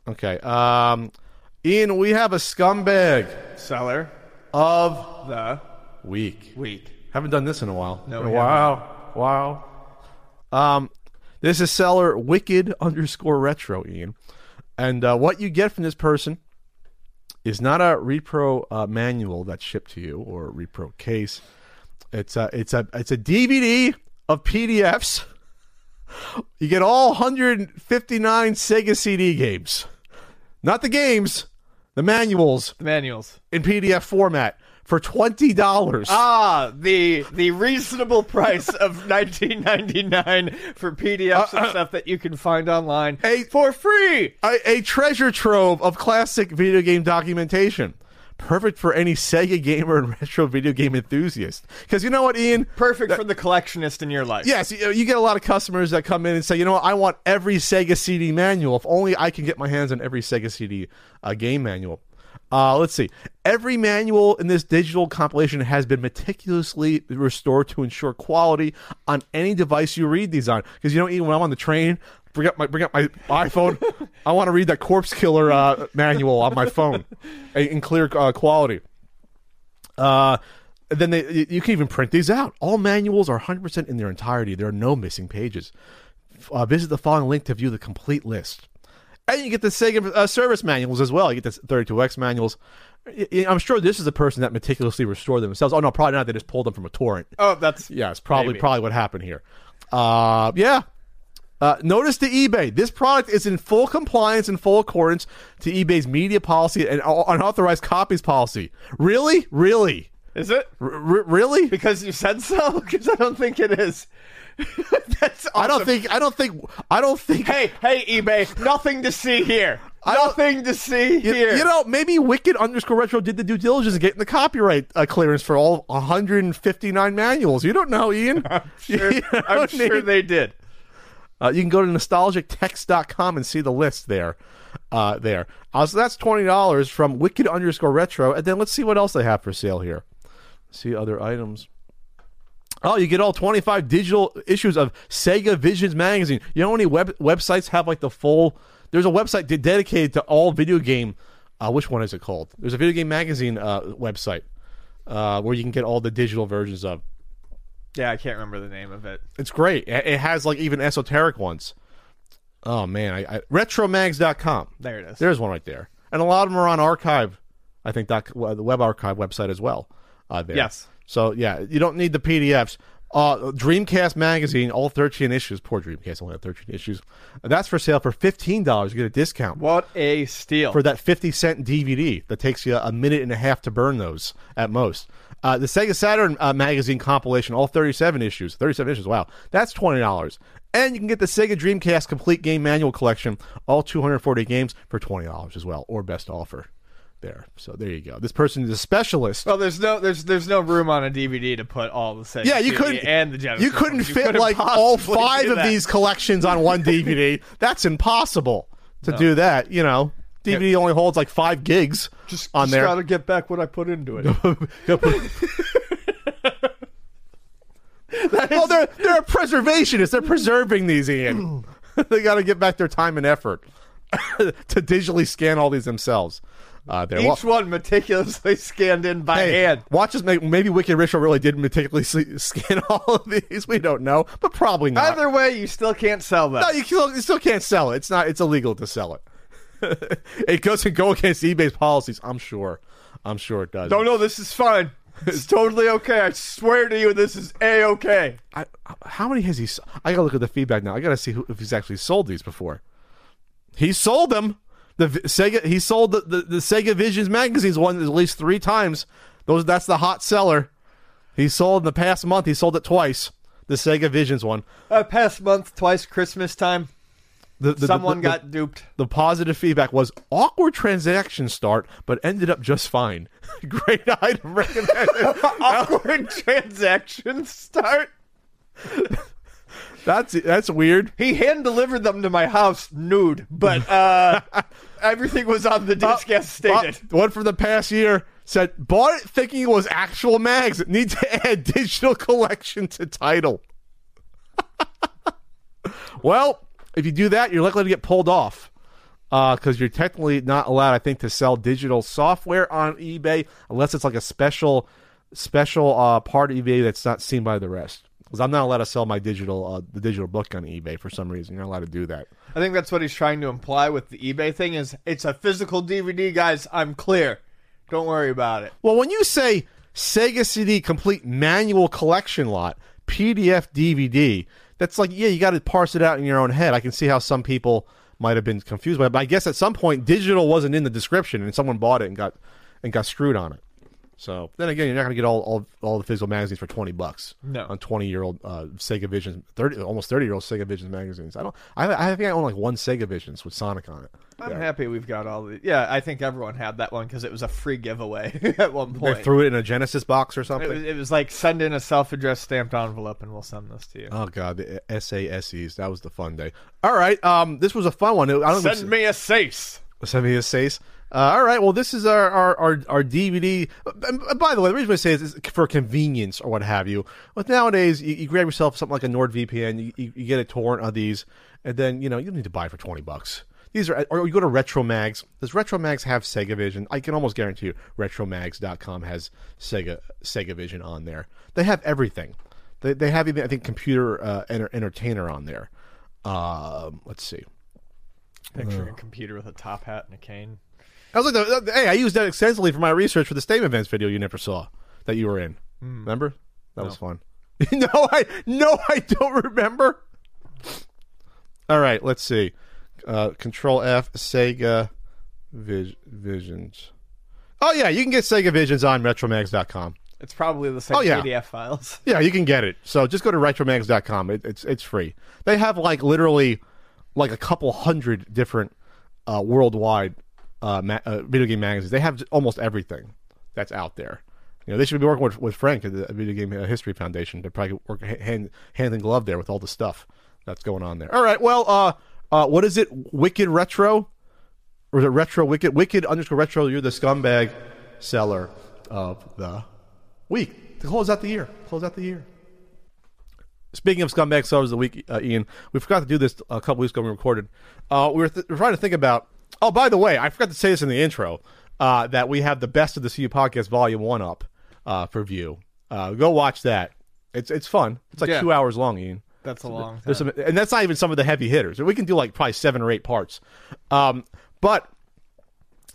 Okay, um, Ian, we have a scumbag Seller of the week. week. Haven't done this in a while. No, In a while. Wow. Um, this is seller wicked underscore retro, Ian, and uh, what you get from this person is not a repro uh, manual that's shipped to you or a repro case. It's a it's a it's a DVD of PDFs. You get all 159 Sega CD games, not the games, the manuals The manuals. in PDF format for twenty dollars. Ah, the the reasonable price of (laughs) 19.99 for PDFs and stuff that you can find online Hey- for free. a, a treasure trove of classic video game documentation. Perfect for any Sega gamer and (laughs) retro video game enthusiast. Because you know what, Ian? Perfect for the collectionist in your life. Yes, you, you get a lot of customers that come in and say, you know what, I want every Sega CD manual. If only I can get my hands on every Sega CD uh, game manual. Uh, let's see. Every manual in this digital compilation has been meticulously restored to ensure quality on any device you read these on. Because you know, even when I'm on the train, bring up my bring up my iPhone. (laughs) I want to read that Corpse Killer uh, manual on my phone (laughs) in clear uh, quality. Uh, then they you- you can even print these out. All manuals are 100% in their entirety. There are no missing pages. Uh, visit the following link to view the complete list. And you get the Sega uh, service manuals as well. You get the 32X manuals. I'm sure this is a person that meticulously restored themselves. Oh no, probably not. They just pulled them from a torrent. Oh, that's Yeah, it's probably Maybe. probably what happened here. Uh, yeah. Uh, notice to eBay. This product is in full compliance and full accordance to eBay's media policy and unauthorized copies policy. Really, really, Is it? R- really? Because you said so? (laughs) Because I don't think it is. (laughs) That's I don't think. I don't think. I don't think. Hey, hey, eBay, nothing to see here. Nothing to see You, here. you know, maybe Wicked underscore Retro did the due diligence in getting the copyright uh, clearance for all 159 manuals. You don't know, Ian. (laughs) (laughs) Sure- You I'm sure they did. Uh, you can go to nostalgictext.com and see the list there. Uh, there. Uh, so that's twenty dollars from Wicked underscore Retro, and then let's see what else they have for sale here. See other items. Oh, you get all 25 digital issues of Sega Visions magazine. You know how many web- websites have like the full? There's a website de- dedicated to all video game. Uh, which one is it called? There's a video game magazine uh, website uh, where you can get all the digital versions of. Yeah, I can't remember the name of it. It's great. It it has like even esoteric ones. Oh man, I, I retromags.com. There it is. There's one right there, and a lot of them are on archive. I think doc, the web archive website as well. Uh, there. Yes. So yeah, you don't need the PDFs. Uh, Dreamcast magazine, all 13 issues. Poor Dreamcast only had 13 issues. That's for sale for fifteen dollars. You get a discount What a steal. for that 50 cent DVD that takes you a minute and a half to burn those at most. Uh, the Sega Saturn uh, magazine compilation, all 37 issues. 37 issues, wow. That's $20. And you can get the Sega Dreamcast Complete Game Manual Collection, all 240 games, for $20 as well, or best offer there. So there you go. This person is a specialist. well, there's no there's there's no room on a DVD to put all the Sega yeah, you couldn't and the Genesis. You couldn't ones. fit couldn't like all five of that. these collections on one DVD. (laughs) That's impossible to do that. You know, DVD only holds like five gigs Just, on just there. gotta get back what I put into it. (laughs) (laughs) well, they're they're preservationists. They're preserving these, Ian. (clears throat) they got to get back their time and effort to digitally scan all these themselves. Uh, there. Each one meticulously scanned in by hey, hand. watch us. Maybe Wicked Retro really did meticulously (laughs) scan all of these. We don't know, but probably not. Either way, you still can't sell them. no, you still, you still can't sell it. It's not. It's illegal to sell it. (laughs) it doesn't go against eBay's policies. I'm sure. I'm sure it does. No, no, this is fine. It's totally okay. I swear to you, this is a okay. How many has he? I gotta look at the feedback now. I gotta see who, if he's actually sold these before. He sold them. The Sega. He sold the, the, the Sega Visions magazines one at least three times. Those. That's the hot seller. He sold in the past month. He sold it twice. The Sega Visions one. Uh, past month, twice Christmas time. the, the, Someone the- got duped. the positive feedback was awkward transaction start, but ended up just fine. (laughs) Great item recommended. (laughs) Awkward transaction start. (laughs) that's that's weird. He hand delivered them to my house nude, but uh, (laughs) everything was on the disc as stated. Uh, one from the past year said bought it thinking it was actual mags. Need to add digital collection to title. (laughs) well, if you do that, you're likely to get pulled off because you're technically not allowed, I think, to sell digital software on eBay unless it's like a special special uh, part of eBay that's not seen by the rest. Because I'm not allowed to sell my digital uh, the digital book on eBay for some reason. You're not allowed to do that. I think that's what he's trying to imply with the eBay thing. Is it's a physical DVD, guys? I'm clear. Don't worry about it. Well, when you say Sega CD complete manual collection lot, PDF DVD, that's like, yeah, you got to parse it out in your own head. I can see how some people might have been confused by it, but I guess at some point digital wasn't in the description and someone bought it and got and got screwed on it. So then again, you're not going to get all, all all the physical magazines for twenty bucks. No. on twenty year old uh, Sega Vision, thirty almost thirty year old Sega Vision magazines. I don't. I, I think I own like one Sega Visions with Sonic on it. I'm Yeah. happy we've got all the. Yeah, I think everyone had that one because it was a free giveaway (laughs) at one point. They threw it in a Genesis box or It something. was, it was like send in a self-addressed stamped envelope and we'll send this to you. Oh god, the SASEs. That was the fun day. All right, um, this was a fun one. I don't send me a sace. Send me a sace. Uh, all right. Well, this is our our, our, our DVD. And by the way, the reason I say this is for convenience or what have you. But nowadays, you, you grab yourself something like a NordVPN, you, you, get a torrent of these, and then you know you don't need to buy for twenty bucks. These are, or you go to Retromags. Does Retromags have Sega Vision? I can almost guarantee you, Retromags.com has Sega Sega Vision on there. They have everything. They they have even I think computer uh, enter, entertainer on there. Um, let's see. Picturing a computer with a top hat and a cane. I was like, hey, I used that extensively for my research for the Stadium Events video you never saw that you were in. Remember? That was fun. (laughs) no, I no, I don't remember. All right, let's see. Uh, Control F, Sega Vis- Visions. Oh yeah, you can get Sega Visions on Retromags.com. It's probably the same Oh, yeah. PDF files. Yeah, you can get it. So just go to retromags.com. It, it's it's free. They have like literally like a couple hundred different uh, worldwide uh, ma- uh, video game magazines. They have almost everything that's out there. You know, they should be working with, with Frank at the Video Game History Foundation. They probably work hand hand in glove there with all the stuff that's going on there. All right, well, uh, uh, what is it? Wicked Retro, or is it Retro Wicked? Wicked underscore Retro. You're the scumbag seller of the week to close out the year. Close out the year. Speaking of scumbag sellers of the week, uh, Ian, we forgot to do this a couple weeks ago when we recorded. Uh, we, were th- we were trying to think about. Oh, by the way, I forgot to say this in the intro uh, that we have the best of the CU podcast volume one up uh, for view. Uh, go watch that. It's it's fun. It's like Yeah. two hours long, Ian. That's a long There's time. some, and that's not even some of the heavy hitters. We can do like probably seven or eight parts. Um, but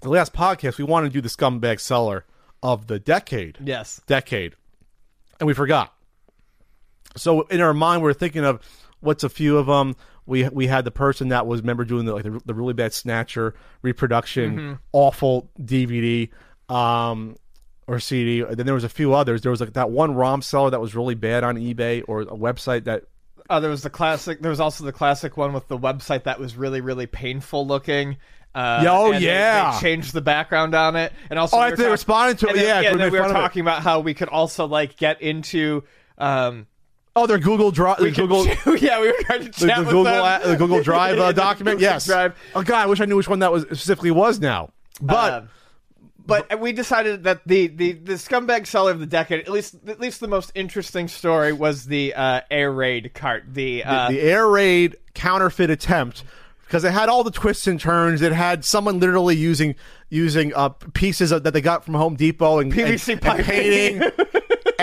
the last podcast, we wanted to do the scumbag seller of the decade Yes. decade, and we forgot. So in our mind, we are thinking of what's a few of them. We we had the person that was remember doing the like the, the really bad snatcher reproduction, awful DVD um, or CD. Then there was a few others. There was like that one ROM seller that was really bad on eBay or a website that Uh, there was the classic. There was also the classic one with the website that was really, really painful looking. Uh, oh, and they- yeah. they, changed the background on it, and also Oh, we I were think they responded to it, and then- yeah, and then we were talking about how we could also like get into. Um, oh their Google Drive Google. (laughs) yeah, we were trying to The, chat the with Google a- the Google Drive uh, (laughs) document, yes. Drive. Oh God, I wish I knew which one that was specifically was now. But Um, but we decided that the, the, the scumbag seller of the decade, at least at least the most interesting story, was the uh, air raid cart. The, uh, the air raid counterfeit attempt because it had all the twists and turns. It had someone literally using using uh, pieces of, that they got from Home Depot and PVC and, and piping. painting. (laughs)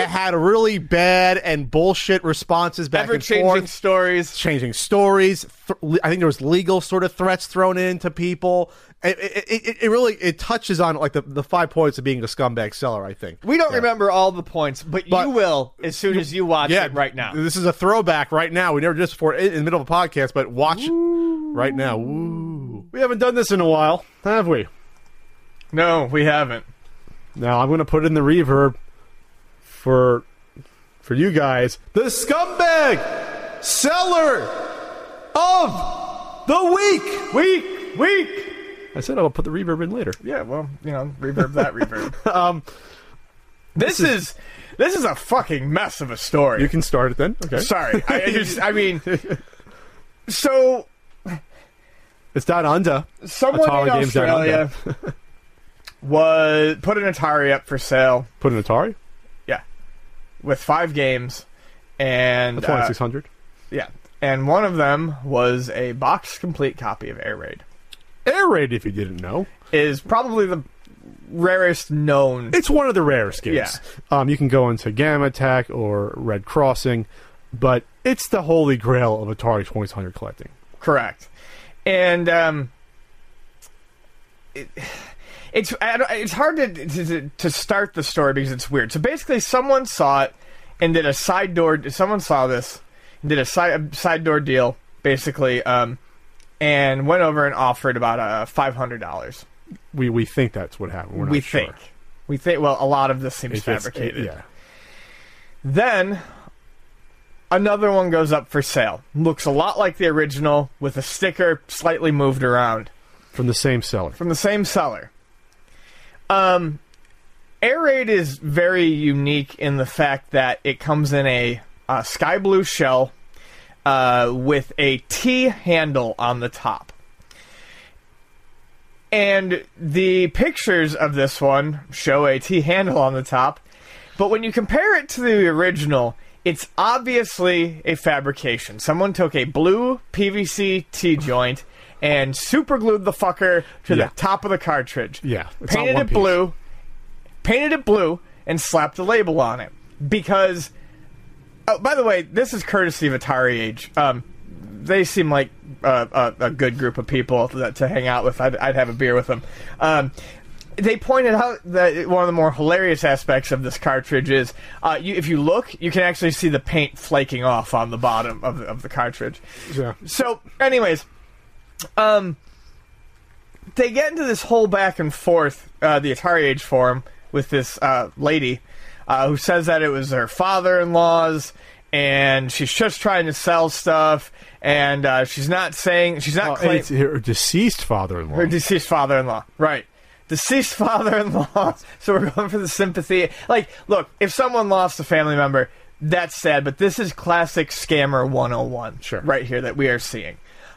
it had really bad and bullshit responses back ever and changing forth. stories. Changing stories. Th- I think there was legal sort of threats thrown into people. It, it, it, it really it touches on like the, the five points of being a scumbag seller. I think We don't remember all the points, but, But- you will as soon as you watch it right now. This is a throwback right now. We never did this before in the middle of a podcast, but watch it right now. Woo. We haven't done this in a while, have we? No, we haven't. Now I'm going to put in the reverb for for you guys. The scumbag seller of the week. Week, week. I said I'll put the reverb in later. Yeah, well, you know, reverb that reverb. (laughs) Um, This is this is a fucking mess of a story. you can start it then. Okay. Sorry, I, (laughs) I just, I mean, (laughs) so It's down under. someone Atari in Australia was put an Atari up for sale. Put an Atari. With five games, and twenty uh, six hundred. yeah, and one of them was a box complete copy of Air Raid. Air Raid, if you didn't know, Is probably the rarest known. it's one of the rarest games. Yeah. Um, you can go into Gamma Attack or Red Crossing, but it's the holy grail of Atari twenty six hundred collecting. Correct, and um, it, it's I don't- it's hard to, to to start the story because it's weird. So basically, someone saw it and did a side door. Someone saw this and did a side a side door deal, basically, um, and went over and offered about uh, five hundred dollars. We we think that's what happened. We're not We sure. think. We think. Well, a lot of this seems It gets- fabricated. yeah. Then another one goes up for sale. Looks a lot like the original with a sticker slightly moved around From the same seller. from the same seller. Um Air Raid is very unique in the fact that it comes in a uh, sky blue shell uh, with a T handle on the top. And the pictures of this one show a T handle on the top, but when you compare it to the original, it's obviously a fabrication. Someone took a blue PVC T joint and super glued the fucker to Yeah. the top of the cartridge. Yeah, painted it piece. blue, painted it blue, and slapped the label on it because. Oh, by the way, this is courtesy of Atari Age. Um, they seem like uh, a, a good group of people that, to hang out with. I'd, I'd have a beer with them. Um, they pointed out that one of the more hilarious aspects of this cartridge is uh, you, if you look, you can actually see the paint flaking off on the bottom of, the- of the cartridge. Yeah. So, anyways, um, they get into this whole back and forth, uh, the Atari Age forum, with this uh, lady uh, who says that it was her father-in-law's, and she's just trying to sell stuff, and uh, she's not saying she's not claiming it's her deceased father-in-law. her deceased father-in-law, right? Deceased father-in-law. (laughs) so we're going for the sympathy. Like, look, if someone lost a family member, that's sad. But this is classic scammer 101, Sure. right here that we are seeing.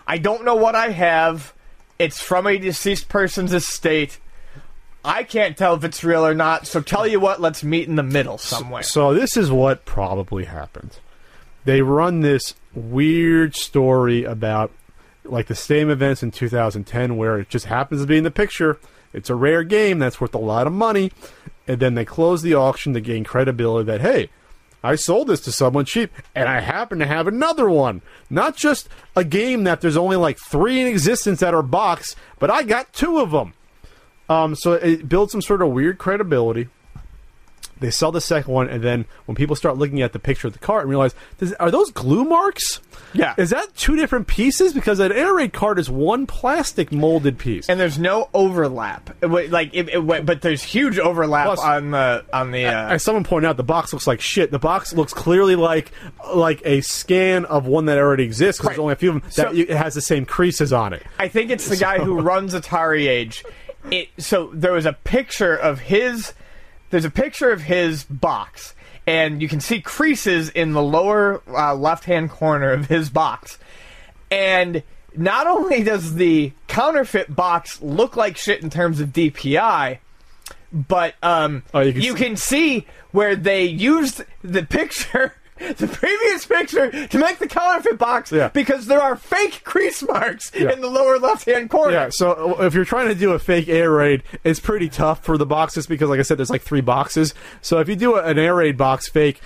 I don't know what I have. It's from a deceased person's estate. I can't tell if it's real or not. So tell you what, let's meet in the middle somewhere. So this is what probably happened. They run this weird story about like the same events in 2010 where it just happens to be in the picture. It's a rare game that's worth a lot of money, and then they close the auction to gain credibility that hey, I sold this to someone cheap, and I happen to have another one. Not just a game that there's only like three in existence that are boxed, but I got two of them. Um, so it builds some sort of weird credibility. They sell the second one, and then when people start looking at the picture of the cart and realize, are those glue marks? Yeah. Is that two different pieces? Because an air raid card is one plastic molded piece. and there's no overlap. It like, it, it, but there's huge overlap Plus- on the on the. Uh, As someone pointed out, the box looks like shit. The box looks clearly like like a scan of one that already exists because Right. there's only a few of them that So- you, it has the same creases on it. I think it's the guy who runs Atari Age. It so there was a picture of his. There's a picture of his box, and you can see creases in the lower uh, left-hand corner of his box. And not only does the counterfeit box look like shit in terms of DPI, but um, Oh, you you, can can see- see where they used the picture, the previous picture, to make the counterfeit box Yeah. because there are fake crease marks Yeah. in the lower left-hand corner. Yeah, so uh, if you're trying to do a fake air raid, it's pretty tough for the boxes because, like I said, there's like three boxes. So if you do an air raid box fake,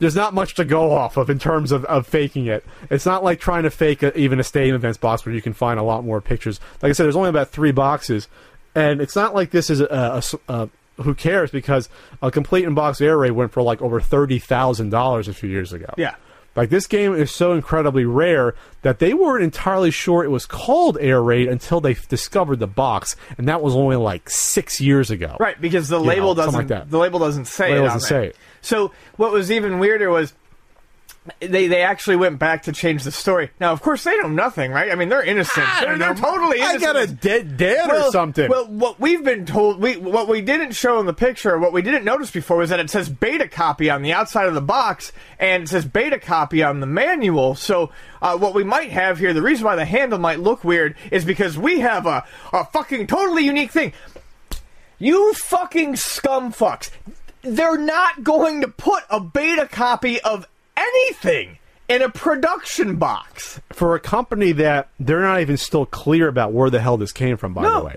there's not much to go off of in terms of, of faking it. It's not like trying to fake a, even a stadium events box where you can find a lot more pictures. Like I said, there's only about three boxes, and it's not like this is a, a a- who cares because a complete in box air raid went for like over thirty thousand dollars a few years ago. Yeah. Like this game is so incredibly rare that they weren't entirely sure it was called Air Raid until they discovered the box, and that was only like six years ago. Right, because the You label know, doesn't like that. the label doesn't say Label it doesn't say it. So what was even weirder was they they actually went back to change the story. Now, of course, they know nothing, right? I mean, they're innocent. They're, they're totally I got a dead dad or something. Well, what we've been told, we what we didn't show in the picture, what we didn't notice before was that it says beta copy on the outside of the box, and it says beta copy on the manual. So, uh, what we might have here, the reason why the handle might look weird is because we have a a fucking totally unique thing. You fucking scum fucks. They're not going to put a beta copy of anything in a production box. for a company that they're not even still clear about where the hell this came from. By No. the way,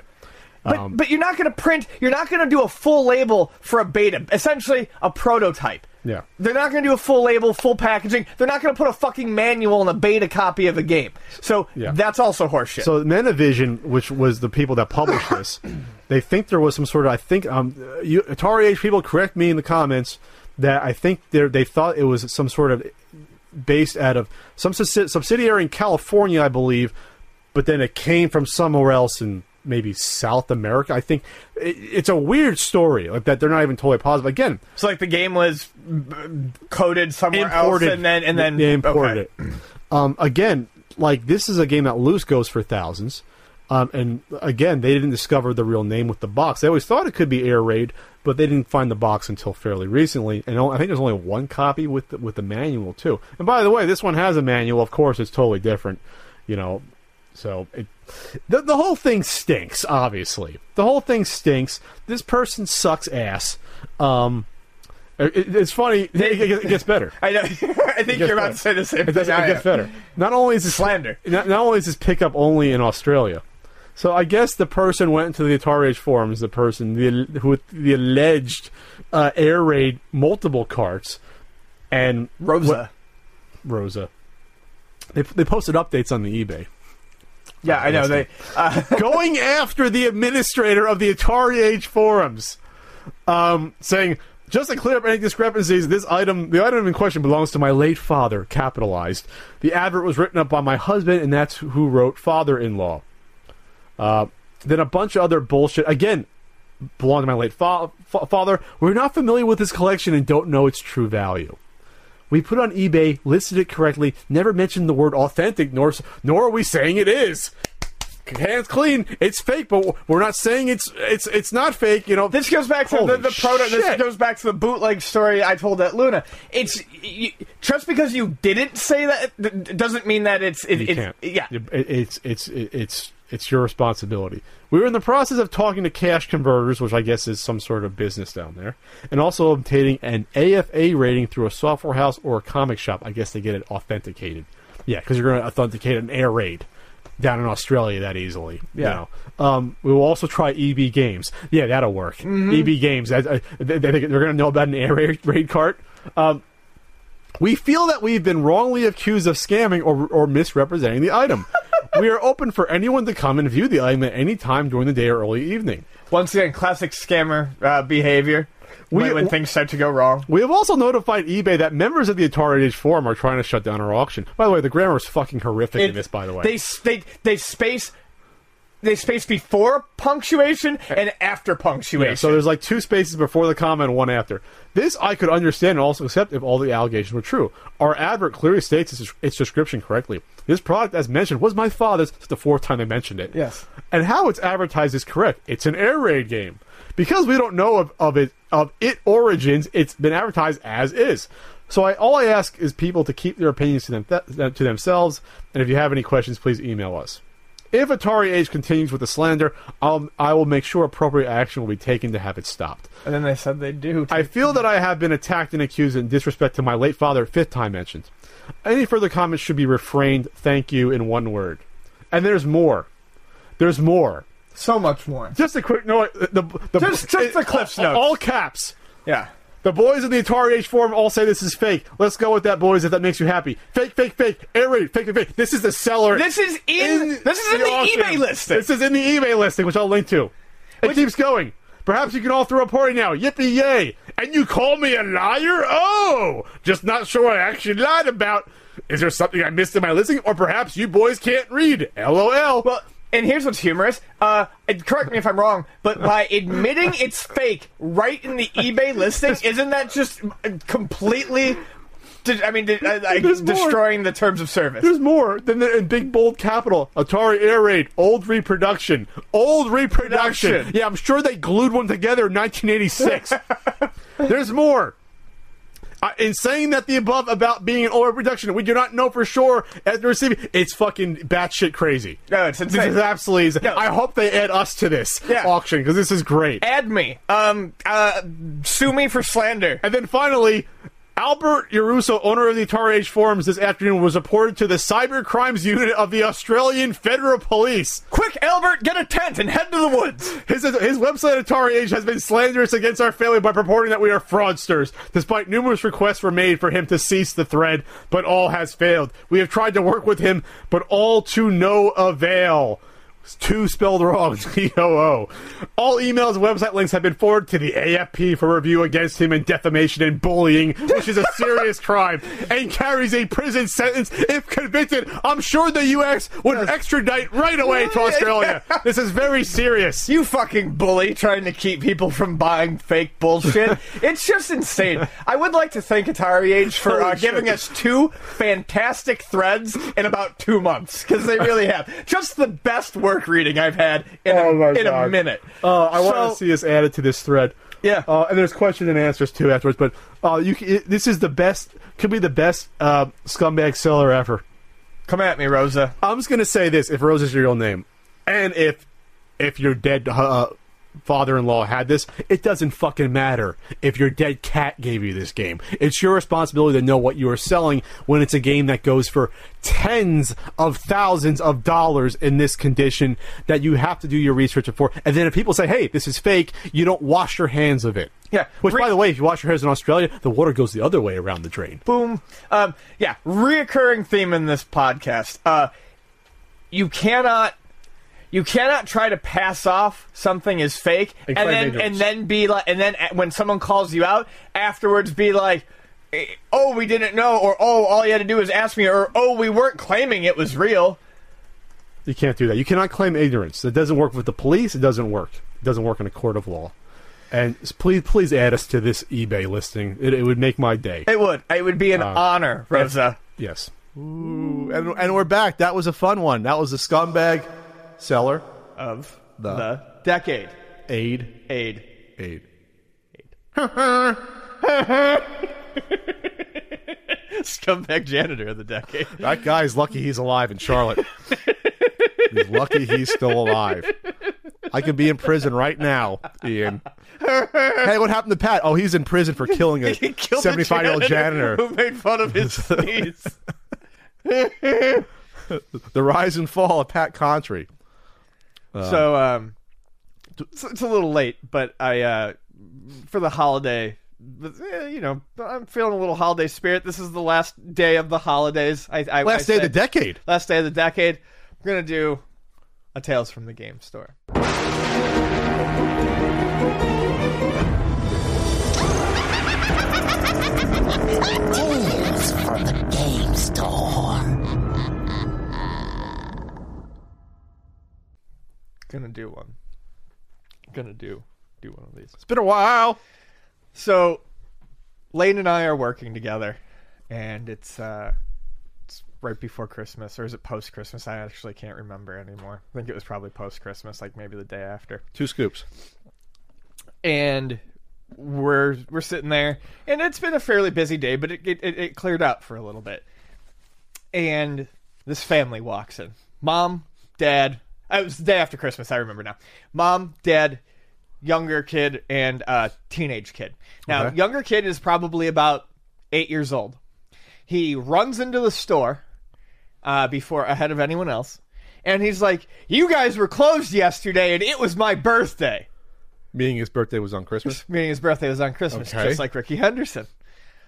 But Um, but you're not going to print. You're not going to do a full label for a beta. Essentially, a prototype. Yeah. They're not going to do a full label, full packaging. They're not going to put a fucking manual in a beta copy of a game. So Yeah. that's also horseshit. So Men-A-Vision, which was the people that published this, (coughs) they think there was some sort of I think um you, Atari Age people correct me in the comments that I think they they thought it was some sort of based out of some subsidiary in California, I believe, but then it came from somewhere else in maybe South America. I think it, it's a weird story like that. They're not even totally positive. Again, So like the game was coded somewhere imported else, and then and then they imported okay. it. (clears throat) Um, again, like this is a game that loose goes for thousands. Um, and again, they didn't discover the real name with the box. They always thought it could be Air Raid, but they didn't find the box until fairly recently. And I think there's only one copy with the, with the manual too. And by the way, this one has a manual. Of course, it's totally different. You know, so it, the the whole thing stinks. Obviously, the whole thing stinks. This person sucks ass. Um, it, it's funny. (laughs) It, gets better. I know. (laughs) I think you're about better. to say the same It, thing. does, it gets better. Not only is this Slander. not, not only is this pickup only in Australia, so I guess the person went into the Atari Age forums. The person the who with the alleged uh, air raid multiple carts and Rosa. Rosa. They they posted updates on the eBay Yeah, I know. They. Uh, (laughs) going after the administrator of the Atari Age forums, um, saying. Just to clear up any discrepancies, this item, the item in question belongs to my late father, capitalized. The advert was written up by my husband, and that's who wrote father-in-law. Uh, then a bunch of other bullshit. Again, belong to my late fa- fa- father. We're not familiar with this collection and don't know its true value. We put it on eBay, listed it correctly, never mentioned the word authentic, nor nor are we saying it is. Hands clean. It's fake, but we're not saying it's it's it's not fake. You know, This goes back to the, Holy the proto. This goes back to the bootleg story I told at Luna. It's you, just because you didn't say that th- th- doesn't mean that it's it, you it- can't. yeah. It- it's it's it's it's your responsibility. We were in the process of talking to cash converters, which I guess is some sort of business down there, and also obtaining an AFA rating through a software house or a comic shop. I guess they get it authenticated. Yeah, because you're going to authenticate an air raid down in Australia that easily. you Yeah. know. Um, we will also try EB Games. Yeah, that'll work. Mm-hmm. EB Games. I, they, they're going to know about an air raid, raid cart. Um, we feel that we've been wrongly accused of scamming or, or misrepresenting the item. (laughs) we are open for anyone to come and view the item at any time during the day or early evening. Once again, classic scammer uh, behavior. We- when, when things start to go wrong. We have also notified eBay that members of the Atari Age forum are trying to shut down our auction. By the way, the grammar is fucking horrific in this. By the way, they they they space they space before punctuation eh. and after punctuation. Yeah, so there's like two spaces before the comma and one after. This I could understand and also accept if all the allegations were true. Our advert clearly states its, its description correctly. This product, as mentioned, was my father's. It's the fourth time they mentioned it. Yes. And how it's advertised is correct. It's an air raid game. Because we don't know of, of it of it origins, it's been advertised as is. So I, all I ask is people to keep their opinions to them th- to themselves. And if you have any questions, please email us. If Atari Age continues with the slander, I'll, I will make sure appropriate action will be taken to have it stopped. and then they said they do. I feel that I have been attacked and accused in disrespect to my late father, fifth time mentioned. Any further comments should be refrained. Thank you in one word. And there's more. There's more. so much more. Just a quick note. The, the, Just- just the Cliff's all, notes. all caps. Yeah. The boys in the Atari Age forum all say this is fake. Let's go with that, boys, if that makes you happy. Fake, fake, fake. Air raid, fake, fake, fake. This is the seller. This is in, this is in the, auction. eBay listing. This is in the eBay listing, which I'll link to. It keeps going. Perhaps you can all throw a party now. Yippee yay! And you call me a liar? Oh, just not sure what I actually lied about. Is there something I missed in my listing, or perhaps you boys can't read? LOL. Well, and here's what's humorous. Uh, correct me if I'm wrong, but by (laughs) admitting it's fake right in the eBay listing, isn't that just completely Did, I mean, did, uh, There's more. destroying the terms of service. There's more than the, in big bold capital. Atari Air Raid, old reproduction, old reproduction. Production. Yeah, I'm sure they glued one together in 1986. (laughs) There's more. Uh, in saying that the above about being an old reproduction, we do not know for sure after receiving. It's fucking batshit crazy. No, it's This is absolutely. No. I hope they add us to this Yeah. auction because this is great. Add me. Um, uh, sue me for slander. And then finally, Albert Yarusso, owner of the Atari Age forums this afternoon, was reported to the Cyber Crimes Unit of the Australian Federal Police. Quick, Albert, get a tent and head to the woods. His, his website, Atari Age, has been slanderous against our family by purporting that we are fraudsters. Despite numerous requests were made for him to cease the thread, but all has failed. We have tried to work with him, but all to no avail. Two spelled wrong, (laughs) T O O. All emails and website links have been forwarded to the AFP for review against him in defamation and bullying, which is a (laughs) serious crime and carries a prison sentence if convicted. I'm sure the U.S. would extradite right away to Australia. (laughs) This is very serious. You fucking bully trying to keep people from buying fake bullshit. it's just insane. I would like to thank Atari Age for uh, giving us two fantastic threads in about two months because they really have. Just the best work reading I've had in, Oh a, in a minute. Uh, I want to see this added to this thread. Yeah. Uh, and there's questions and answers too afterwards. But uh, you, it, this is the best. Could be the best uh, scumbag seller ever. Come at me, Rosa. I'm just gonna say this: if Rosa's your real name, and if if your dead uh, father-in-law had this, it doesn't fucking matter if your dead cat gave you this game. It's your responsibility to know what you are selling when it's a game that goes for tens of thousands of dollars in this condition that you have to do your research for. And then if people say, "Hey, this is fake," you don't wash your hands of it. Yeah. Which, Re- by the way, if you wash your hands in Australia, the water goes the other way around the drain. Boom. Um, yeah, reoccurring theme in this podcast. Uh, you cannot. You cannot try to pass off something as fake, And and, then ignorance. and then be like, and then when someone calls you out afterwards, be like, eh, "Oh, we didn't know," or "Oh, all you had to do was ask me," or "Oh, we weren't claiming it was real." You can't do that. You cannot claim ignorance. It doesn't work with the police. It doesn't work. It doesn't work in a court of law. And please, please add us to this eBay listing. It, it would make my day. It would. It would be an Uh, honor, Rosa. Yes. Ooh, and, and we're back. That was a fun one. That was the scumbag seller Of The- the decade aid aid. aid. (laughs) Scumbag janitor of the decade. That guy's lucky he's alive in Charlotte. he's lucky he's still alive. I could be in prison right now, Ian. hey, what happened to Pat? Oh, he's in prison for killing a (laughs) He killed the 75 year old janitor. who made fun of his (laughs) sneeze. The rise and fall of Pat Contri. So um, it's, it's a little late, but I uh, for the holiday, eh, you know, I'm feeling a little holiday spirit. This is the last day of the holidays. I, I Last I day of the decade. Last day of the decade. I'm gonna do a Tales from the Game Store. (laughs) Tales from the game store. Gonna do one. Gonna do do one of these. It's been a while. So, Lane and I are working together, and it's uh, it's right before Christmas, or is it post Christmas? I actually can't remember anymore. I think it was probably post Christmas, like maybe the day after. Two scoops. And we're we're sitting there, and it's been a fairly busy day, but it it, it, it cleared up for a little bit. And this family walks in: mom, dad. Uh, It was the day after Christmas. I remember now. Mom, dad, younger kid, and uh, teenage kid. Now, Okay. younger kid is probably about eight years old. He runs into the store uh, before ahead of anyone else, and he's like, "You guys were closed yesterday, and it was my birthday." Meaning his birthday was on Christmas. (laughs) Meaning his birthday was on Christmas, Okay. just like Rickey Henderson.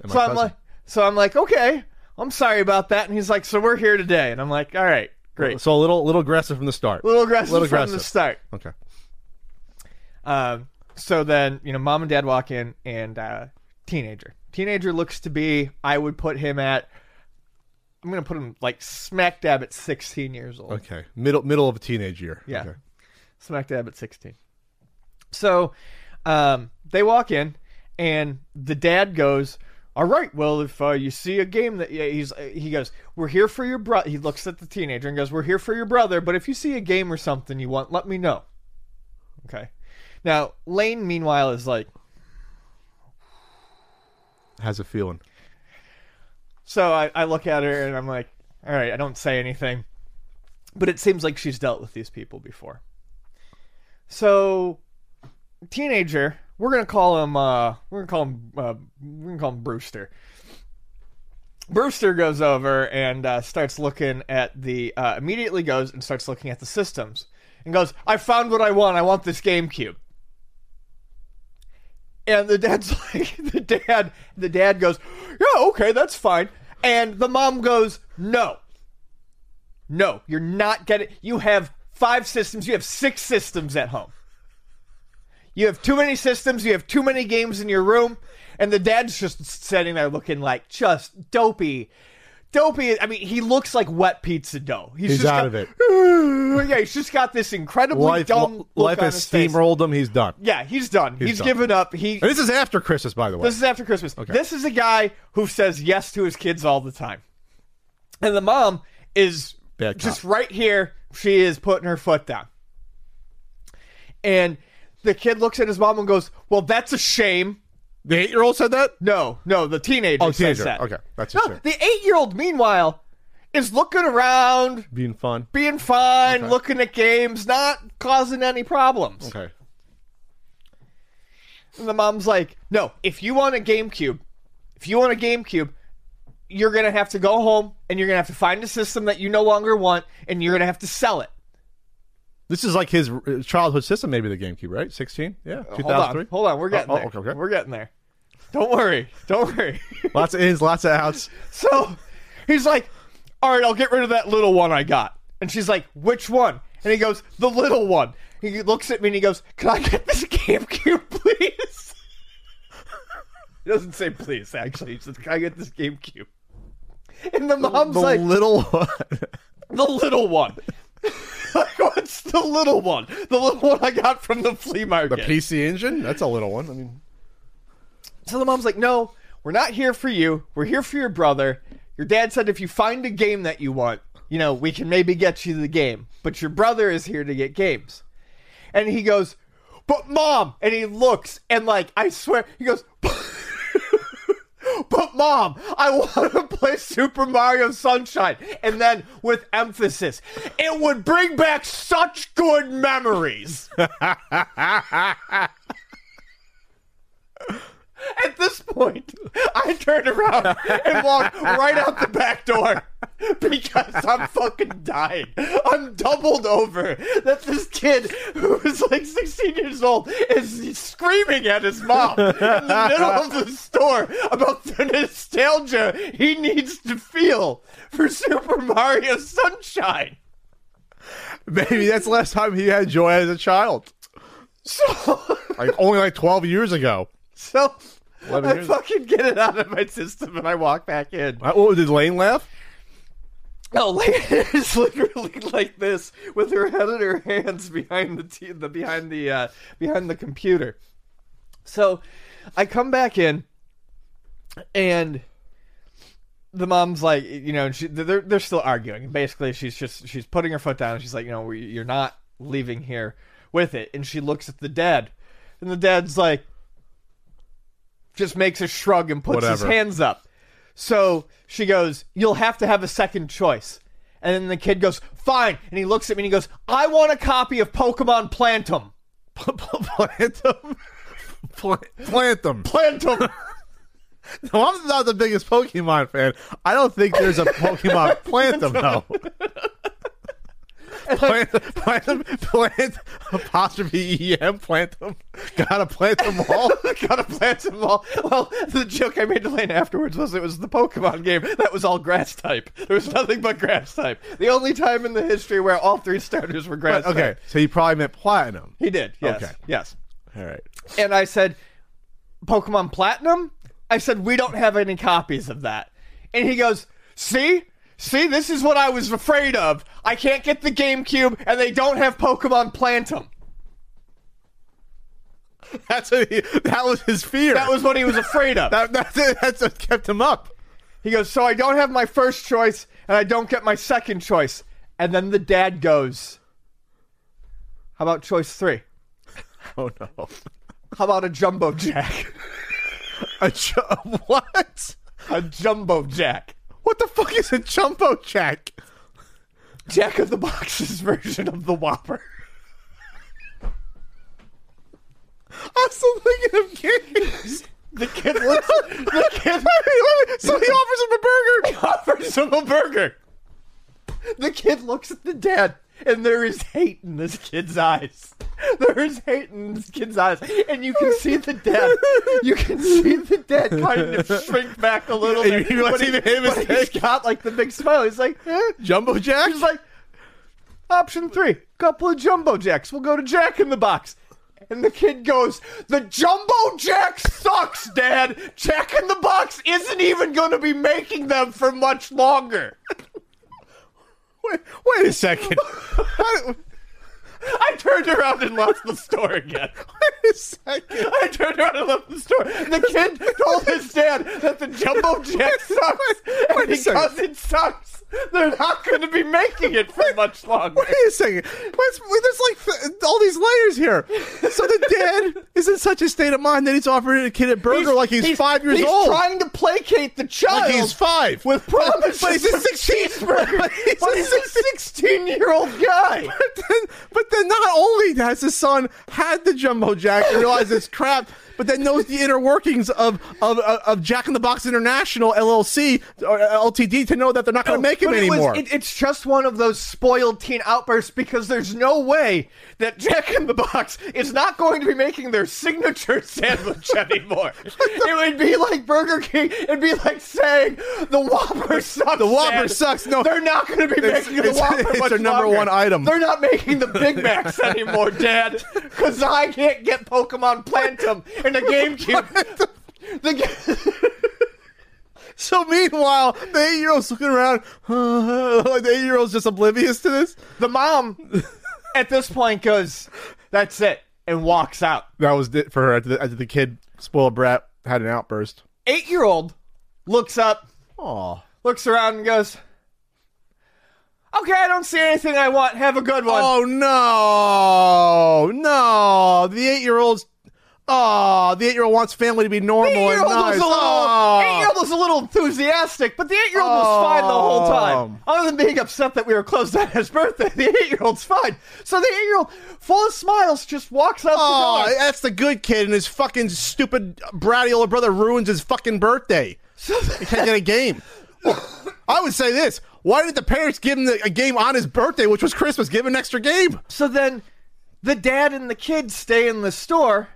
And So I'm like, so I'm like, okay, I'm sorry about that. And he's like, so we're here today, and I'm like, all right, great. So a little, little aggressive from the start. A little aggressive little aggressive. from the start. Okay. Um, so then, you know, mom and dad walk in, and uh, teenager. Teenager looks to be, I would put him at, I'm going to put him like smack dab at 16 years old. Okay. Middle, middle of a teenage year. Yeah. Okay. Smack dab at 16. So um, they walk in, and the dad goes, all right, well, if uh, you see a game that yeah, he's uh, he goes, we're here for your brother. He looks at the teenager and goes, we're here for your brother. But if you see a game or something you want, let me know. Okay. Now Lane, meanwhile, is like, Has a feeling. so I, I look at her and I'm like, all right, I don't say anything, but it seems like she's dealt with these people before. So, teenager, we're gonna call him. Uh, we're gonna call him. Uh, we're gonna call him Brewster. Brewster goes over and uh, starts looking at the. Uh, immediately goes and starts looking at the systems and goes, "I found what I want. I want this GameCube." And the dad's (laughs) like, the dad, the dad goes, "Yeah, okay, that's fine." And the mom goes, "No, no, you're not getting. You have five systems. You have six systems at home. You have too many systems. You have too many games in your room." And the dad's just sitting there looking like just dopey, dopey. I mean, he looks like wet pizza dough. He's just out got- of it. (sighs) yeah, he's just got this incredibly Life, dumb look life on has his face. steamrolled him. He's done. Yeah, he's done. He's, done. given up. He. And this is after Christmas, by the way. This is after Christmas. Okay. This is a guy who says yes to his kids all the time, and the mom is just right here. She is putting her foot down, and the kid looks at his mom and goes, "Well, that's a shame." the eight-year-old said that. No, no, the teenager, Oh, says that. Okay, that's no, the eight-year-old, meanwhile, is looking around, Being fun. being fine, Okay. looking at games, not causing any problems. Okay. And the mom's like, no, if you want a GameCube, if you want a GameCube, you're going to have to go home and you're going to have to find a system that you no longer want and you're going to have to sell it. This is like his uh, childhood system, maybe the GameCube, right? Sixteen, yeah, two Hold on. Hold on. We're getting Oh, oh, there. okay, okay. We're getting there. Don't worry. Don't worry. (laughs) Lots of ins, lots of outs. (laughs) so he's like, all right, I'll get rid of that little one I got. And she's like, which one? And he goes, the little one. He looks at me and he goes, can I get this (laughs) GameCube, please? he doesn't say please, actually. He says, can I get this GameCube? And the mom's like the like, little one. the little one. (laughs) like, what's the little one? The little one I got from the flea market. the PC engine. That's a little one. I mean, So the mom's like, no, we're not here for you. We're here for your brother. Your dad said if you find a game that you want, you know, we can maybe get you the game. But your brother is here to get games. And he goes, but mom! And he looks and, like, I swear, he goes, (laughs) (laughs) but mom, I want to (laughs) play Super Mario Sunshine. And then with emphasis, it would bring back such good memories. (laughs) At this point, I turned around and walked right out the back door because I'm fucking dying. I'm doubled over that this kid who is like 16 years old is screaming at his mom in the middle of the store about the nostalgia he needs to feel for Super Mario Sunshine. maybe that's the last time he had joy as a child. So, Like only like twelve years ago. So 11 I fucking get it out of my system and I walk back in. What, Oh, did Lane laugh? No, Lane (laughs) is literally like this with her head in her hands behind the t- the behind the uh, behind the computer. So, I come back in, and the mom's like, you know, she, they're they're still arguing. Basically, she's just she's putting her foot down. And she's like, you know, you're not leaving here with it. And she looks at the dad, and the dad's like, just makes a shrug and puts his hands up. So she goes, You'll have to have a second choice. And then the kid goes, Fine. And he looks at me and he goes, I want a copy of Pokemon Plantum. (laughs) Plantum. Plantum. Plantum. (laughs) No, I'm not the biggest Pokemon fan. I don't think there's a Pokemon (laughs) Plantum though. Plant, plant, plant, apostrophe em, plant them. Gotta plant them all. Gotta plant them all. Well, the joke I made to Lane afterwards was it was the Pokemon game. That was all grass type. There was nothing but grass type. The only time in the history where all three starters were grass Okay, type. so you probably meant Platinum. He did, yes. Okay. Yes. All right. And I said, Pokemon Platinum? I said, we don't have any copies of that. And he goes, see? See, this is what I was afraid of. I can't get the GameCube, and they don't have Pokemon Plantum. (laughs) That's what he, that was his fear. That was what he was afraid of. (laughs) that, that's. That's what kept him up. He goes, So I don't have my first choice and I don't get my second choice. And then the dad goes, How about choice three? (laughs) Oh no. How about a jumbo jack? A ju- what? a jumbo jack. What the fuck is a jumbo jack? Jack of the Boxes version of the Whopper. I'm still thinking of games. The kid looks. (laughs) the kid so he offers him a burger. offers him a burger. The kid looks at the dad, and there is hate in this kid's eyes. There is hate in this kid's eyes, and you can see the dad. You can see the dad kind of shrink back a little bit. You but see he- but he's got like the big smile. He's like, eh. Jumbo jack? He's like, option three, couple of jumbo jacks. We'll go to Jack in the Box. And the kid goes, The jumbo jack sucks, Dad. Jack in the Box isn't even going to be making them for much longer. (laughs) wait, wait a second. I turned around and left the store again. wait a second. I turned around and left the store. The kid told his dad that the jumbo jack sucks. And because it sucks, they're not going to be making it for much longer. Wait a second. What's, there's like all these layers here. So the dad is in such a state of mind that he's offering a kid a burger like he's, five years he's old. He's trying to placate the child. like he's five. with promises (laughs) But he's a 16 cheeseburger. he's But a he's a 16 year old guy. (laughs) But then, but then not only has his son had the jumbo jack and realized it's crap, but then knows the inner workings of of, of, Jack in the Box International LLC or LTD to know that they're not going to make him it was- anymore. it- it's just one of those spoiled teen outbursts because there's no way that Jack in the Box is not going to be making their signature (laughs) sandwich anymore. (laughs) it would be like Burger King. It'd be like saying the Whopper sucks. The Whopper Dad. sucks. No. they're not going to be It's- making the it's- Whopper. it's their number longer. one item. They're not making the Big Macs anymore, Dad, because I can't get Pokemon Plantum in a GameCube. (laughs) The ga- (laughs) so meanwhile, the eight year old's looking around. (laughs) like the eight year old's just oblivious to this. The mom, at this point, goes, "That's it," and walks out. That was it for her after the, after the kid, spoiled brat, had an outburst. Eight-year-old looks up, Aw. looks around, and goes, "Okay, I don't see anything I want. Have a good one." Oh no, no! The eight-year-old's. Oh, the eight-year-old wants family to be normal and Eight-year-old nice. was a little, Oh. eight-year-old was a little enthusiastic, but the eight-year-old was fine the whole time. Oh. Other than being upset that we were closed (laughs) on his birthday, the eight-year-old's fine. So the eight-year-old, full of smiles, just walks out Oh, the door. that's the good kid, and his fucking stupid bratty older brother ruins his fucking birthday. He can't get a game. I would say this: Why did the parents give him the, a game on his birthday, which was Christmas? Give him an extra game. So then the dad and the kid stay in the store.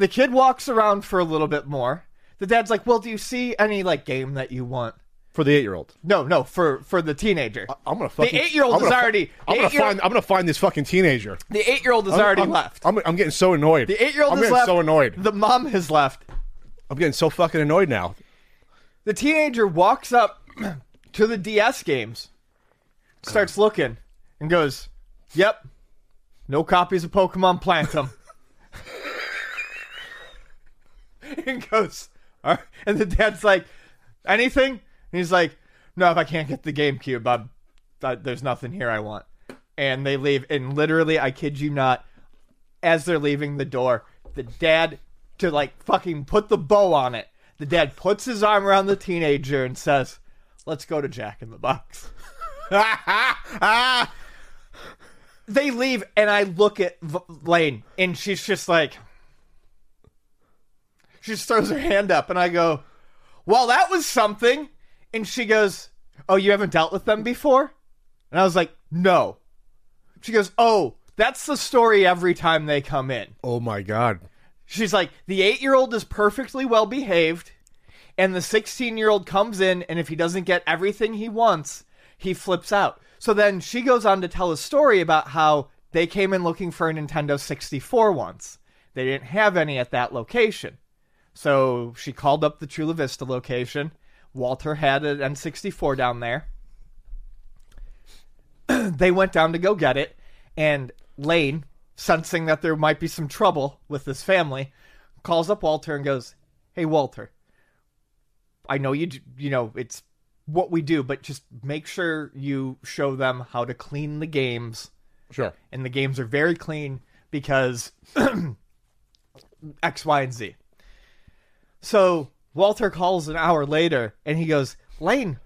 The kid walks around for a little bit more. The dad's like, "Well, do you see any like game that you want?" For the eight-year-old, No, no, for for the teenager. I'm gonna fucking. The eight-year-old is already- I'm gonna find. I'm gonna find this fucking teenager. the eight-year-old is already I'm, left. I'm, I'm getting so annoyed. the eight-year-old I'm is getting left. so annoyed. The mom has left. I'm getting so fucking annoyed now. The teenager walks up (clears throat) to the DS games, starts looking, and goes, "Yep, no copies of Pokemon Plantum." (laughs) and goes, and the dad's like, "Anything?" And he's like, "No, if I can't get the GameCube, I'm, I, there's nothing here I want." And they leave, and literally, I kid you not, as they're leaving the door, the dad to like fucking put the bow on it. The dad puts his arm around the teenager and says, "Let's go to Jack in the Box." (laughs) They leave, and I look at v- Lane, and she's just like, she just throws her hand up, and I go, "Well, that was something." And she goes, "Oh, you haven't dealt with them before?" And I was like, "No." She goes, "Oh, that's the story every time they come in." oh my god. She's like, the eight year old is perfectly well behaved, and the 16 year old comes in, and if he doesn't get everything he wants, he flips out. So then she goes on to tell a story about how they came in looking for a Nintendo 64 once. They didn't have any at that location. So she called up the Chula Vista location. Walter had an N64 down there. (clears throat) they went down to go get it, and Lane sensing that there might be some trouble with this family, calls up Walter and goes, "Hey Walter, I know you you know it's what we do, but just make sure you show them how to clean the games Sure. and the games are very clean because (clears throat) X, Y, and Z. So Walter calls an hour later and he goes, Lane,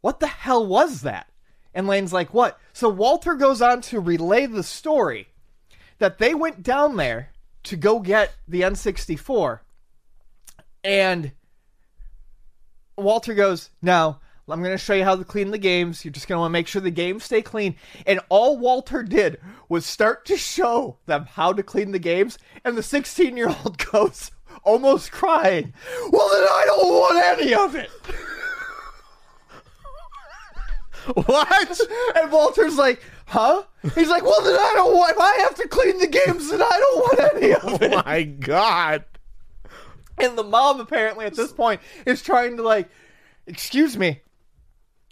what the hell was that? And Lane's like, what? So Walter goes on to relay the story that they went down there to go get the N64 and Walter goes, "Now, I'm going to show you how to clean the games. You're just going to want to make sure the games stay clean." And all Walter did was start to show them how to clean the games, and the 16-year-old (laughs) goes, almost crying, "Well, then I don't want any of it." What? And Walter's like, "Huh?" He's like, "Well, then I don't want. If I have to clean the games, then I don't want any of it." oh my god. And the mom apparently at this point is trying to like, excuse me.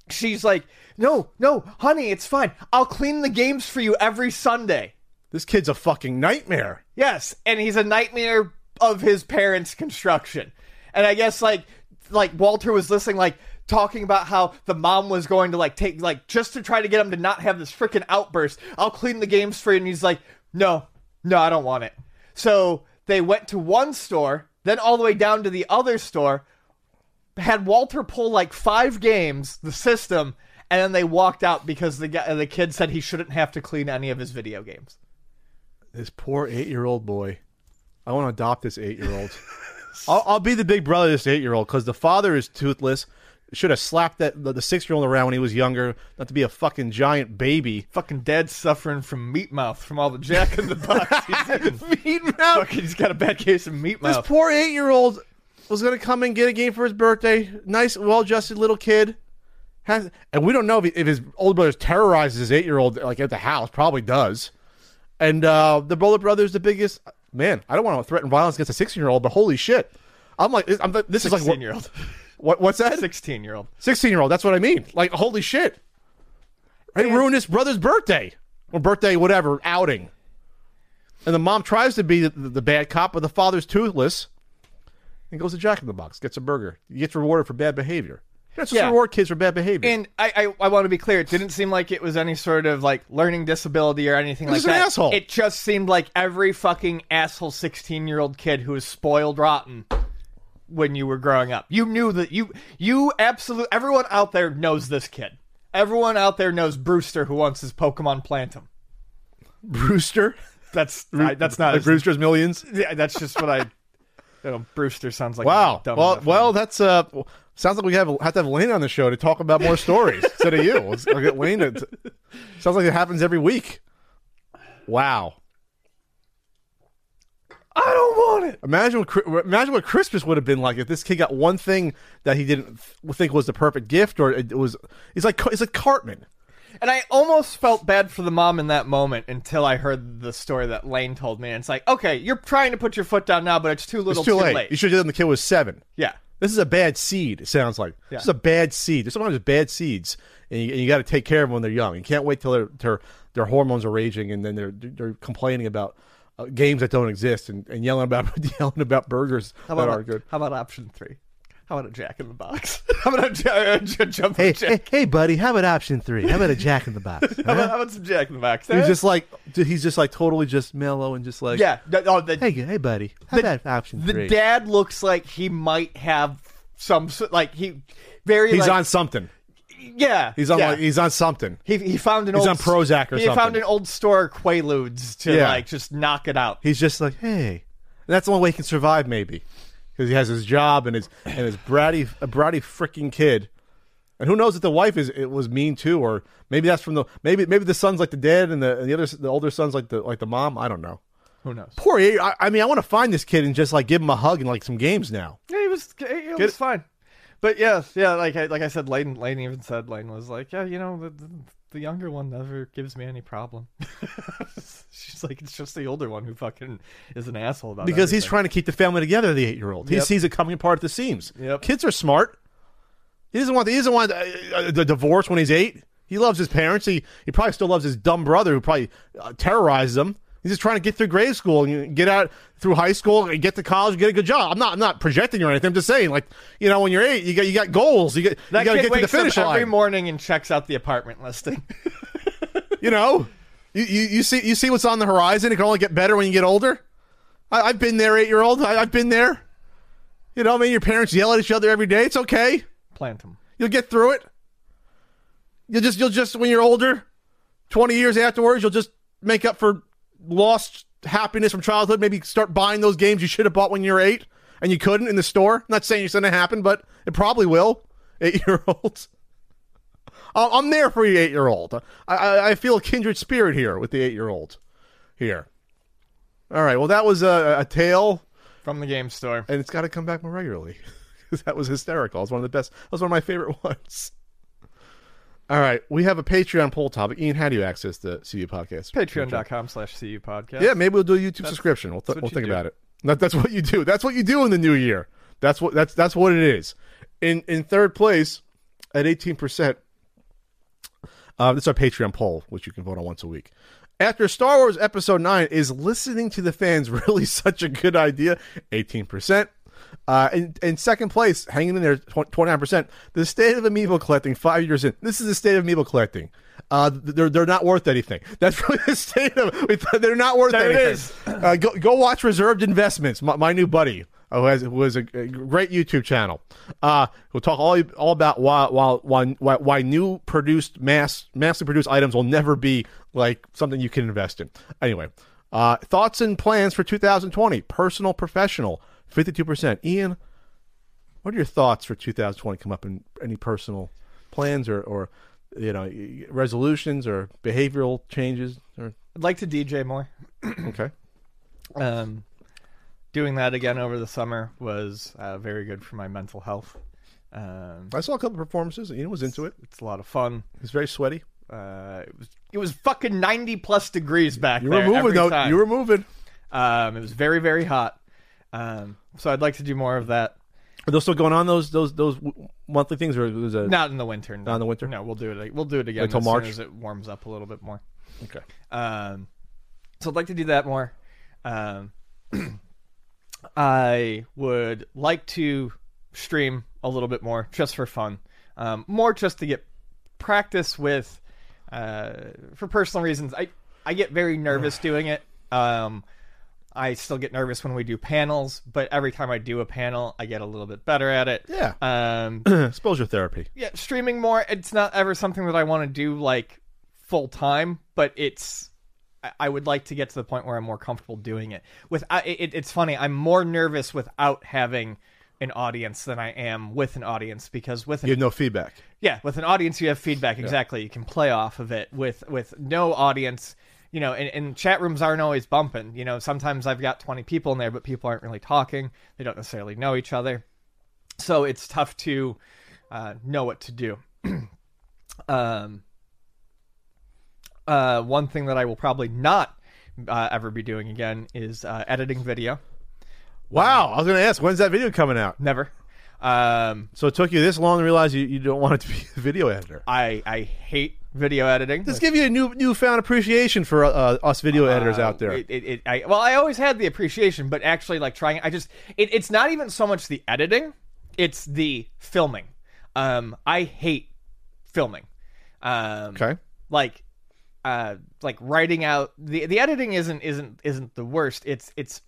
She's like, no, no, honey, it's fine. I'll clean the games for you every Sunday. This kid's a fucking nightmare. Yes, and he's a nightmare of his parents' construction. And I guess like like Walter was listening, like talking about how the mom was going to like take like just to try to get him to not have this freaking outburst. I'll clean the games for you, and he's like, no, no, I don't want it. So they went to one store, then all the way down to the other store, had Walter pull like five games, the system, and then they walked out because the guy, the kid said he shouldn't have to clean any of his video games. This poor eight-year-old boy. I want to adopt this eight-year-old. (laughs) I'll, I'll be the big brother of this eight-year-old because the father is toothless. Should have slapped that the, the six-year-old around when he was younger, not to be a fucking giant baby. Fucking dad's suffering from meat mouth from all the Jack in the Box. (laughs) He's, Feed him fucking, he's got a bad case of meat mouth. This poor eight-year-old was gonna come and get a game for his birthday. Nice, well-adjusted little kid. Has, and we don't know if, he, if his older brother terrorizes his eight-year-old like at the house. Probably does. And uh, the older brother's the biggest. Man, I don't want to threaten violence against a sixteen-year-old, but holy shit, I'm like, I'm, this is like 16 year old. what? What's that? 16 year old. Sixteen-year-old. That's what I mean. Like, holy shit. He ruined his brother's birthday or birthday, whatever outing. And the mom tries to be the, the, the bad cop, but the father's toothless and goes to Jack in the Box, gets a burger. He gets rewarded for bad behavior. That's just Yeah. reward kids for bad behavior. And I, I, I want to be clear. It didn't seem like it was any sort of like learning disability or anything like that. asshole. It just seemed like every fucking asshole 16 year old kid who was spoiled rotten when you were growing up. You knew that you, you absolute, everyone out there knows this kid. Everyone out there knows Brewster who wants his Pokemon Plantum. Brewster, That's (laughs) I, that's not like Brewster's Millions. Yeah, that's just what I. (laughs) You know, Brewster sounds like Wow. dumb Well, well, that's uh. Sounds like we have have to have Lane on the show to talk about more stories (laughs) instead of you. Let's I'll get Lane. To, sounds like it happens every week. Wow. I don't want it. Imagine what imagine what Christmas would have been like if this kid got one thing that he didn't think was the perfect gift, or it was. He's like he's like Cartman. And I almost felt bad for the mom in that moment until I heard the story that Lane told me. And it's like, okay, you're trying to put your foot down now, but it's too little, It's too, late. You should have done the kid was seven. Yeah. This is a bad seed. It sounds like Yeah. this is a bad seed. There's sometimes bad seeds, and you, you got to take care of them when they're young. You can't wait till their their, their hormones are raging, and then they're they're complaining about uh, games that don't exist and, and yelling about (laughs) yelling about burgers How that aren't good. How about option three? How about a Jack in the Box? (laughs) how about a, ja- a Hey, Jack? hey, buddy, how about option three? How about a Jack in the Box? (laughs) How, about, how about some Jack in the Box? He's eh? just like he's just like totally just mellow and just like yeah. Oh, the, Hey, hey, buddy, how The- about option the three? dad looks like he might have some s- like he very he's like, on something. yeah He's on yeah. like he's on something. he he found an he's old on Prozac or he something. found an old store of Quaaludes to Yeah. like just knock it out. He's just like, hey, and that's the only way he can survive, maybe, because he has his job and his and his bratty a bratty freaking kid, and who knows if the wife is it was mean too, or maybe that's from the maybe maybe the son's like the dad and the and the other the older son's like the like the mom. I don't know. Who knows? Poor, I, I mean, I want to find this kid and just like give him a hug and like some games now. Yeah, he was he was fine. But yes, yeah, like I, like I said, Lane Lane even said Lane was like, yeah, you know, the, the, the younger one never gives me any problem. (laughs) She's like, it's just the older one who fucking is an asshole about it. because he's trying to keep the family together. The eight year old, he Yep. sees it coming apart at the seams. Yep. Kids are smart. He doesn't want. He doesn't want uh, uh, the divorce when he's eight. He loves his parents. He he probably still loves his dumb brother who probably uh, terrorizes him He's just trying to get through grade school and get out through high school and get to college and get a good job. I'm not I'm not projecting or anything. I'm just saying, like, you know, when you're eight, you got you got goals. You get you got to get to the finish every morning and checks out the apartment listing. (laughs) You know, you, you you see you see what's on the horizon. It can only get better when you get older. I, I've been there, eight year old. I've been there. You know, I mean, your parents yell at each other every day. It's okay. Plant them. You'll get through it. You'll just you'll just when you're older, twenty years afterwards, you'll just make up for lost happiness from childhood. Maybe start buying those games you should have bought when you were eight and you couldn't in the store. I'm not saying it's going to happen, but it probably will. (laughs) Eight year olds. I'm there for you, eight year old. I, I I feel a kindred spirit here with the eight year old. Here. All right. Well, that was a, a tale From the game store. and it's got to come back more regularly (laughs) because that was hysterical. It was one of the best. That was one of my favorite (laughs) ones. All right, we have a Patreon poll topic. Ian, how do you access the CU podcast? Patreon.com slash CU podcast. Yeah, maybe we'll do a YouTube subscription. We'll, th- we'll think do. about it. That, that's what you do. That's what you do in the new year. That's what that's that's what it is. In in third place at eighteen percent. Uh, this is our Patreon poll, which you can vote on once a week. After Star Wars Episode Nine, is listening to the fans (laughs) really such a good idea? Eighteen percent. Uh, in, in second place, hanging in there, twenty nine percent. The state of amiibo collecting five years in. This is the state of amiibo collecting. Uh, they're they're not worth anything. (laughs) That's really the state of. They're not worth There anything. is. Uh, go go watch Reserved Investments. My, my new buddy, who has who has a, great YouTube channel. Uh, we'll talk all all about why why why why, why new produced mass massively produced items will never be like something you can invest in. Anyway, uh, thoughts and plans for 2020. Personal, professional, 52%. Ian, what are your thoughts for 2020? Come up in any personal plans or or you know resolutions or behavioral changes or I'd like to DJ more. (clears throat) okay. Um, doing that again over the summer was uh, very good for my mental health. Um, I saw a couple performances. Ian was into it. it's a lot of fun. He's very sweaty. Uh, it was it was fucking ninety plus degrees back then. You there. were moving though. time. You were moving. Um, it was very very hot. Um, so I'd like to do more of that. Are those still going on? Those those those monthly things, or was a Not in the winter. Not in the winter? No, we'll do it. We'll do it again Until as March? soon as it warms up a little bit more. okay? Um, so I'd like to do that more. Um, (clears throat) I would like to stream a little bit more just for fun, um, more just to get practice with. Uh, for personal reasons, I I get very nervous doing it. Um, I still get nervous when we do panels, but every time I do a panel, I get a little bit better at it. Yeah. Um, (clears throat) Exposure therapy. yeah, streaming more. It's not ever something that I want to do like full time, but it's. I- I would like to get to the point where I'm more comfortable doing it. With I- it, it's funny, I'm more nervous without having an audience than I am with an audience because with an, You have no feedback. yeah, with an audience you have feedback exactly. You can play off of it. With with no audience, you know, and, and chat rooms aren't always bumping. You know, sometimes I've got 20 people in there, but people aren't really talking. They don't necessarily know each other, so it's tough to uh, know what to do. (clears throat) um, uh, one thing that I will probably not uh, ever be doing again is uh, editing video. Wow. I was going to ask, when's that video coming out? Never. Um, So it took you this long to realize you, you don't want it to be a video editor. I I hate video editing. Just give you a new newfound appreciation for uh, us video editors Uh, out there. It, it, it, I, well, I always had the appreciation, but actually, like trying, I just, it, it's not even so much the editing, it's the filming. Um, I hate filming. Um, okay. like, uh, like writing out the the editing isn't isn't isn't the worst. It's it's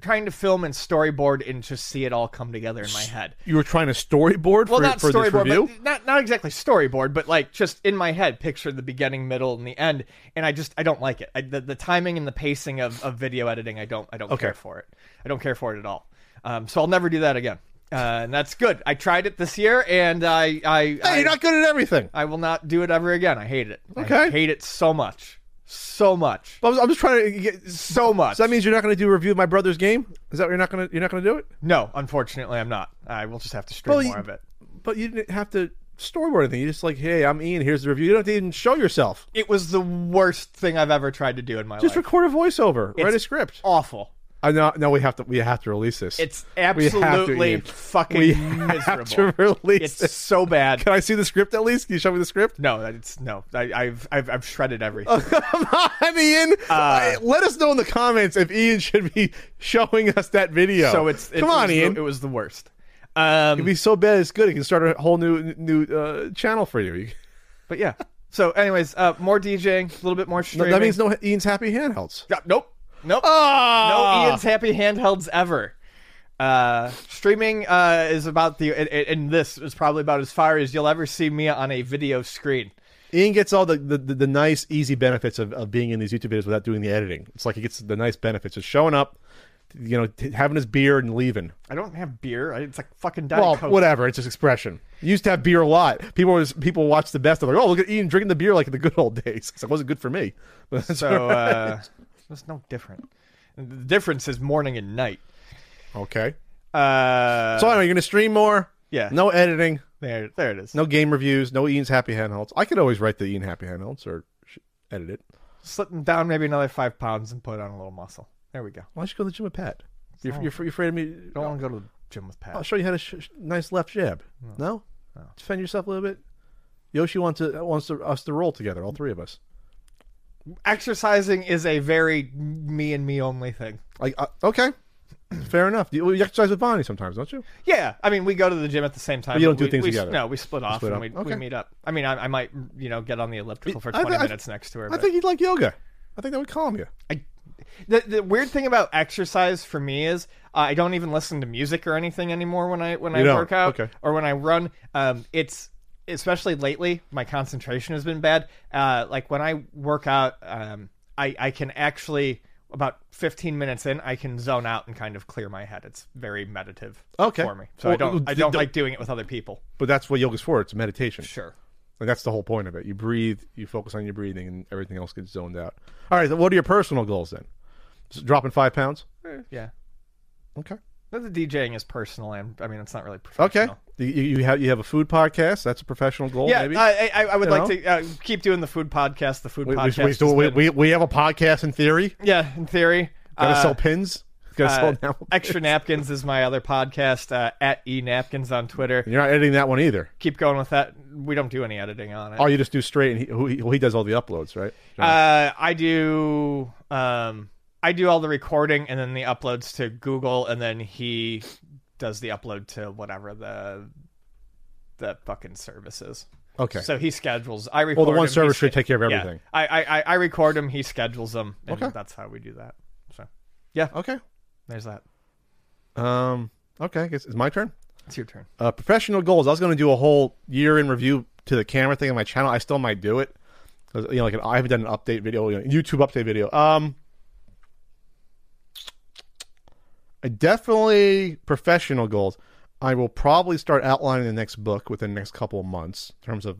trying to film and storyboard and just see it all come together in my head. You were trying to storyboard Well, for, not for this storyboard, review? but not not exactly storyboard, but like just in my head, picture the beginning, middle, and the end, and I just I don't like it. I, the, the timing and the pacing of, of video editing, I don't I don't Okay. care for it. I don't care for it at all. Um, so I'll never do that again, uh, and that's good. I tried it this year, and I I Hey, I, you're not good at everything. I will not do it ever again. I hate it. I Okay. hate it so much, so much, was, I'm just trying to get. So so much. that means you're not going to do a review of my brother's game? Is that what you're not going to? You're not going to do it? no, unfortunately, I'm not. I will just have to stream Well, more you- of it. But you didn't have to storyboard anything. You just like, hey, I'm Ian. Here's the review. You don't have to even show yourself. It was the worst thing I've ever tried to do in my Just life. Just record a voiceover. Write a script. Awful. I know. No, we have to. We have to release this. It's to, absolutely Ian. fucking we miserable. have (laughs) to release it's this. so bad. Can I see the script at least? Can you show me the script? No, it's no. I, I've I've I've shredded everything. (laughs) Come on, Ian. Uh, Let us know in the comments if Ian should be showing us that video. so it's it come on, Ian. The, it was the worst. Um, It'd be so bad it's good. It can start a whole new new uh, channel for you. (laughs) but yeah. So, anyways, uh, more DJing, a little bit more No, streaming. that means no Ian's happy handhelds. Yeah, nope. Nope. Ah! No Ian's happy handhelds ever. Uh, streaming uh, is about the and, this is probably about as far as you'll ever see me on a video screen. Ian gets all the, the, the, nice, easy benefits of, of being in these YouTube videos without doing the editing. It's like he gets the nice benefits of showing up, you know, t- having his beer and leaving. I don't have beer. I, it's like fucking Diet Well, Coke. whatever. It's just expression. You used to have beer a lot. People was people watch the best. They're like, oh, look at Ian drinking the beer like in the good old days. it wasn't good for me. (laughs) So uh, it's no different. The difference is morning and night. okay. Uh, So anyway, you're gonna stream more. Yeah. No editing. there, there it is. No game reviews. No Ian's happy handhelds. I could always write the Ian happy handhelds or edit it. Slipping down maybe another five pounds and put on a little muscle. There we go. Why don't you go to the gym with Pat? You're, you're, you're afraid of me? Don't want to go to the gym with Pat. I'll show you how to sh- nice left jab. No, defend yourself a little bit. Yoshi wants to wants to, us to roll together, all three of us. Exercising is a very me and me only thing. Like, uh, okay, (clears throat) fair enough. You, you exercise with Bonnie sometimes, don't you? Yeah, I mean, we go to the gym at the same time. But you don't do we, things we, together. No, we split off split and up. we, we meet up. I mean, I, I might, you know, get on the elliptical for I- 20 I- minutes next to her. I but think you'd like yoga. I think that would calm you. I, the, the weird thing about exercise for me is uh, I don't even listen to music or anything anymore when I when I don't? work out Okay. or when I run. Um, it's especially lately, my concentration has been bad. Uh, like when I work out, um, I I can actually about 15 minutes in, I can zone out and kind of clear my head. It's very meditative Okay. for me. So I don't I don't the- like doing it with other people. But that's what yoga's for. It's meditation. Sure. Like that's the whole point of it. You breathe, you focus on your breathing, and everything else gets zoned out. All right. So what are your personal goals then? Just dropping five pounds. Yeah. Okay. The DJing is personal, and I mean it's not really Okay. professional. You, you have you have a food podcast. That's a professional goal. Yeah, maybe. I, I, I would You like know? to uh, keep doing the food podcast. The food we, podcast. we, still- we, we, we have a podcast in theory. yeah, in theory. Gotta Uh, sell pins. Gotta uh, sell (laughs) now. Extra napkins is my other podcast uh, at e napkins on Twitter. You're not editing that one either. Keep going with that. We don't do any editing on it. Oh, you just do straight, and he, he, well, he does all the uploads, right? Uh, I do. Um, I do all the recording and then the uploads to Google, and then he does the upload to whatever the the fucking service is. okay. So he schedules. I record. Well, the one him, service should take care of yeah. everything. I, I I- I record them. He schedules them, and Okay. that's how we do that. So, yeah, okay. there's that. Um. Okay. I guess it's my turn. It's your turn. Uh, professional goals. I was going to do a whole year in review to the camera thing on my channel. I still might do it. You know, like an, I haven't done an update video, you know, YouTube update video. Um, I definitely professional goals. I will probably start outlining the next book within the next couple of months in terms of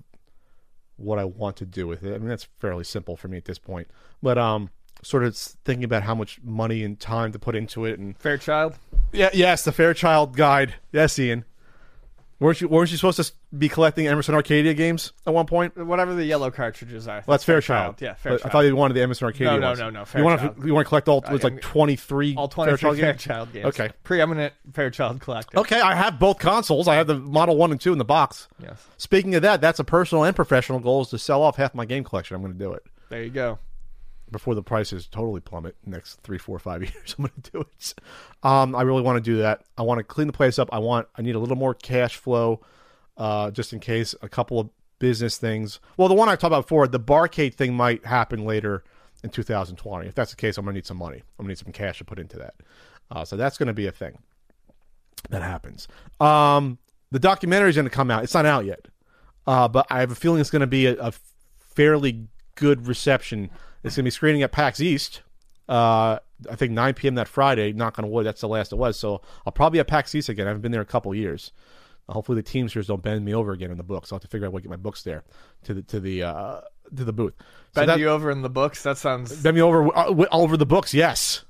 what I want to do with it. I mean, that's fairly simple for me at this point. But um, sort of thinking about how much money and time to put into it, and Fairchild. yeah, yes, the Fairchild Guide. Yes, Ian. Weren't you weren't you supposed to be collecting Emerson Arcadia games at one point? Whatever the yellow cartridges are. that's Fairchild. Yeah, But Fairchild. I thought you wanted the Emerson Arcadia No, no, ones. no, no, You want to you want to collect all? It was like twenty three. all 23 Fairchild Fairchild, games. games. Okay. Preeminent Fairchild collector. Okay, I have both consoles. I have the Model One and Two in the box. Yes. Speaking of that, that's a personal and professional goal is to sell off half my game collection. I'm going to do it There you go. Before the prices totally plummet next three, four, five (laughs) years. I'm going to do it. Um, I really want to do that. I want to clean the place up. I want. I need a little more cash flow, uh, just in case a couple of business things. Well, the one I talked about before, the barcade thing might happen later in 2020. If that's the case, I'm going to need some money. I'm going to need some cash to put into that. Uh, so that's going to be a thing that happens. Um, the documentary is going to come out. It's not out yet, uh, but I have a feeling it's going to be a, a fairly good reception. It's going to be screening at PAX East. Uh, I think 9 p.m. that Friday. Knock on wood, that's the last it was. So I'll probably be at PAX East again. I haven't been there a couple years. Hopefully the Teamsters don't bend me over again in the books. I'll have to figure out where to get my books there to the to the uh, to the booth. So Bend that- you over in the books. That sounds. bend me over uh, all over the books. Yes.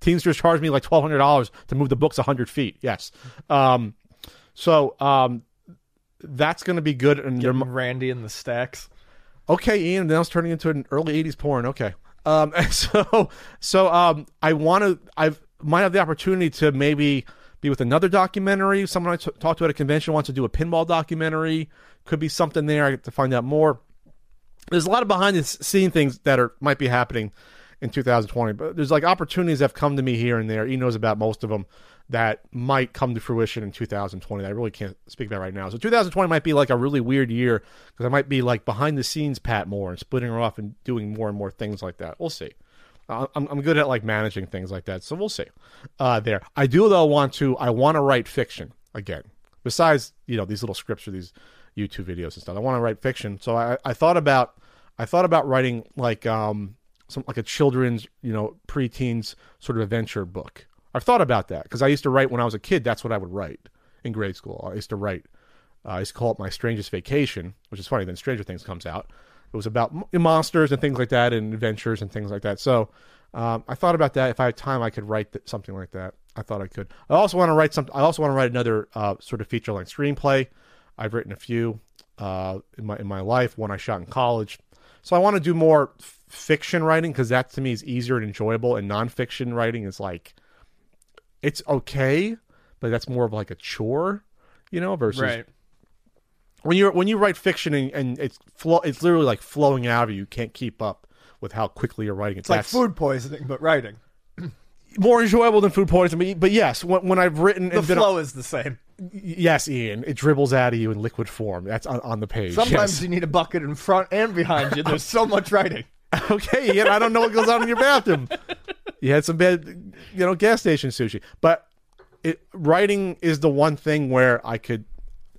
Teamsters charged me like twelve hundred dollars to move the books hundred feet. Yes. Um, so um, that's going to be good. And they're, Randy in the stacks. Okay, Ian. Now it's turning into an early '80s porn. Okay. Um, (laughs) so, so um, I want to. I might have the opportunity to maybe be with another documentary. Someone I t- talked to at a convention wants to do a pinball documentary. Could be something there. I get to find out more. There's a lot of behind the scene things that are might be happening in 2020, but there's like opportunities that have come to me here and there. He knows about most of them that might come to fruition in 2020 that I really can't speak about right now. So 2020 might be like a really weird year because I might be like behind the scenes Pat more and splitting her off and doing more and more things like that. We'll see. I'm, I'm good at like managing things like that, so we'll see. Uh, there, I do though want to. I want to write fiction again. Besides, you know, these little scripts or these YouTube videos and stuff. I want to write fiction. So I, I thought about, I thought about writing like um some like a children's, you know, preteens sort of adventure book. I've thought about that because I used to write when I was a kid. That's what I would write in grade school. I used to write. Uh, I used to call it my strangest vacation, which is funny. Then Stranger Things comes out. It was about monsters and things like that, and adventures and things like that. So um, I thought about that. If I had time, I could write th- something like that. I thought I could. I also want to write some. I also want to write another uh, sort of feature length screenplay. I've written a few uh, in my in my life. One I shot in college. So I want to do more f- fiction writing because that to me is easier and enjoyable. And nonfiction writing is like it's okay, but that's more of like a chore, you know, versus Right. when you're when you write fiction and, and it's flow, it's literally like flowing out of you. You can't keep up with how quickly you're writing it. It's like food poisoning, but writing. (clears throat) more enjoyable than food poisoning. But, but yes, when, when I've written The flow is the same. yes, Ian, it dribbles out of you in liquid form. That's on, on the page. Sometimes yes. you need a bucket in front and behind you. There's so much writing. (laughs) okay, Ian, I don't know what goes on in your bathroom. (laughs) You had some bad, you know, gas station sushi. But it, writing is the one thing where I could,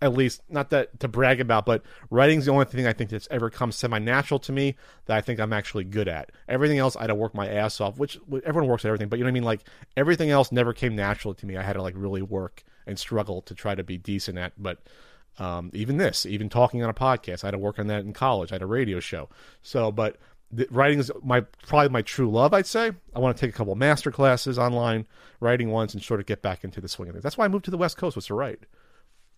at least, not that to brag about, but writing's the only thing I think that's ever come semi natural to me that I think I'm actually good at. Everything else, I had to work my ass off, which everyone works at everything, but you know what I mean? Like, everything else never came naturally to me. I had to, like, really work and struggle to try to be decent at. But um, even this, even talking on a podcast, I had to work on that in college. I had a radio show. So, but the, writing is my probably my true love. I'd say I want to take a couple master classes online, writing ones, and sort of get back into the swing of things. That's why I moved to the West Coast was to write.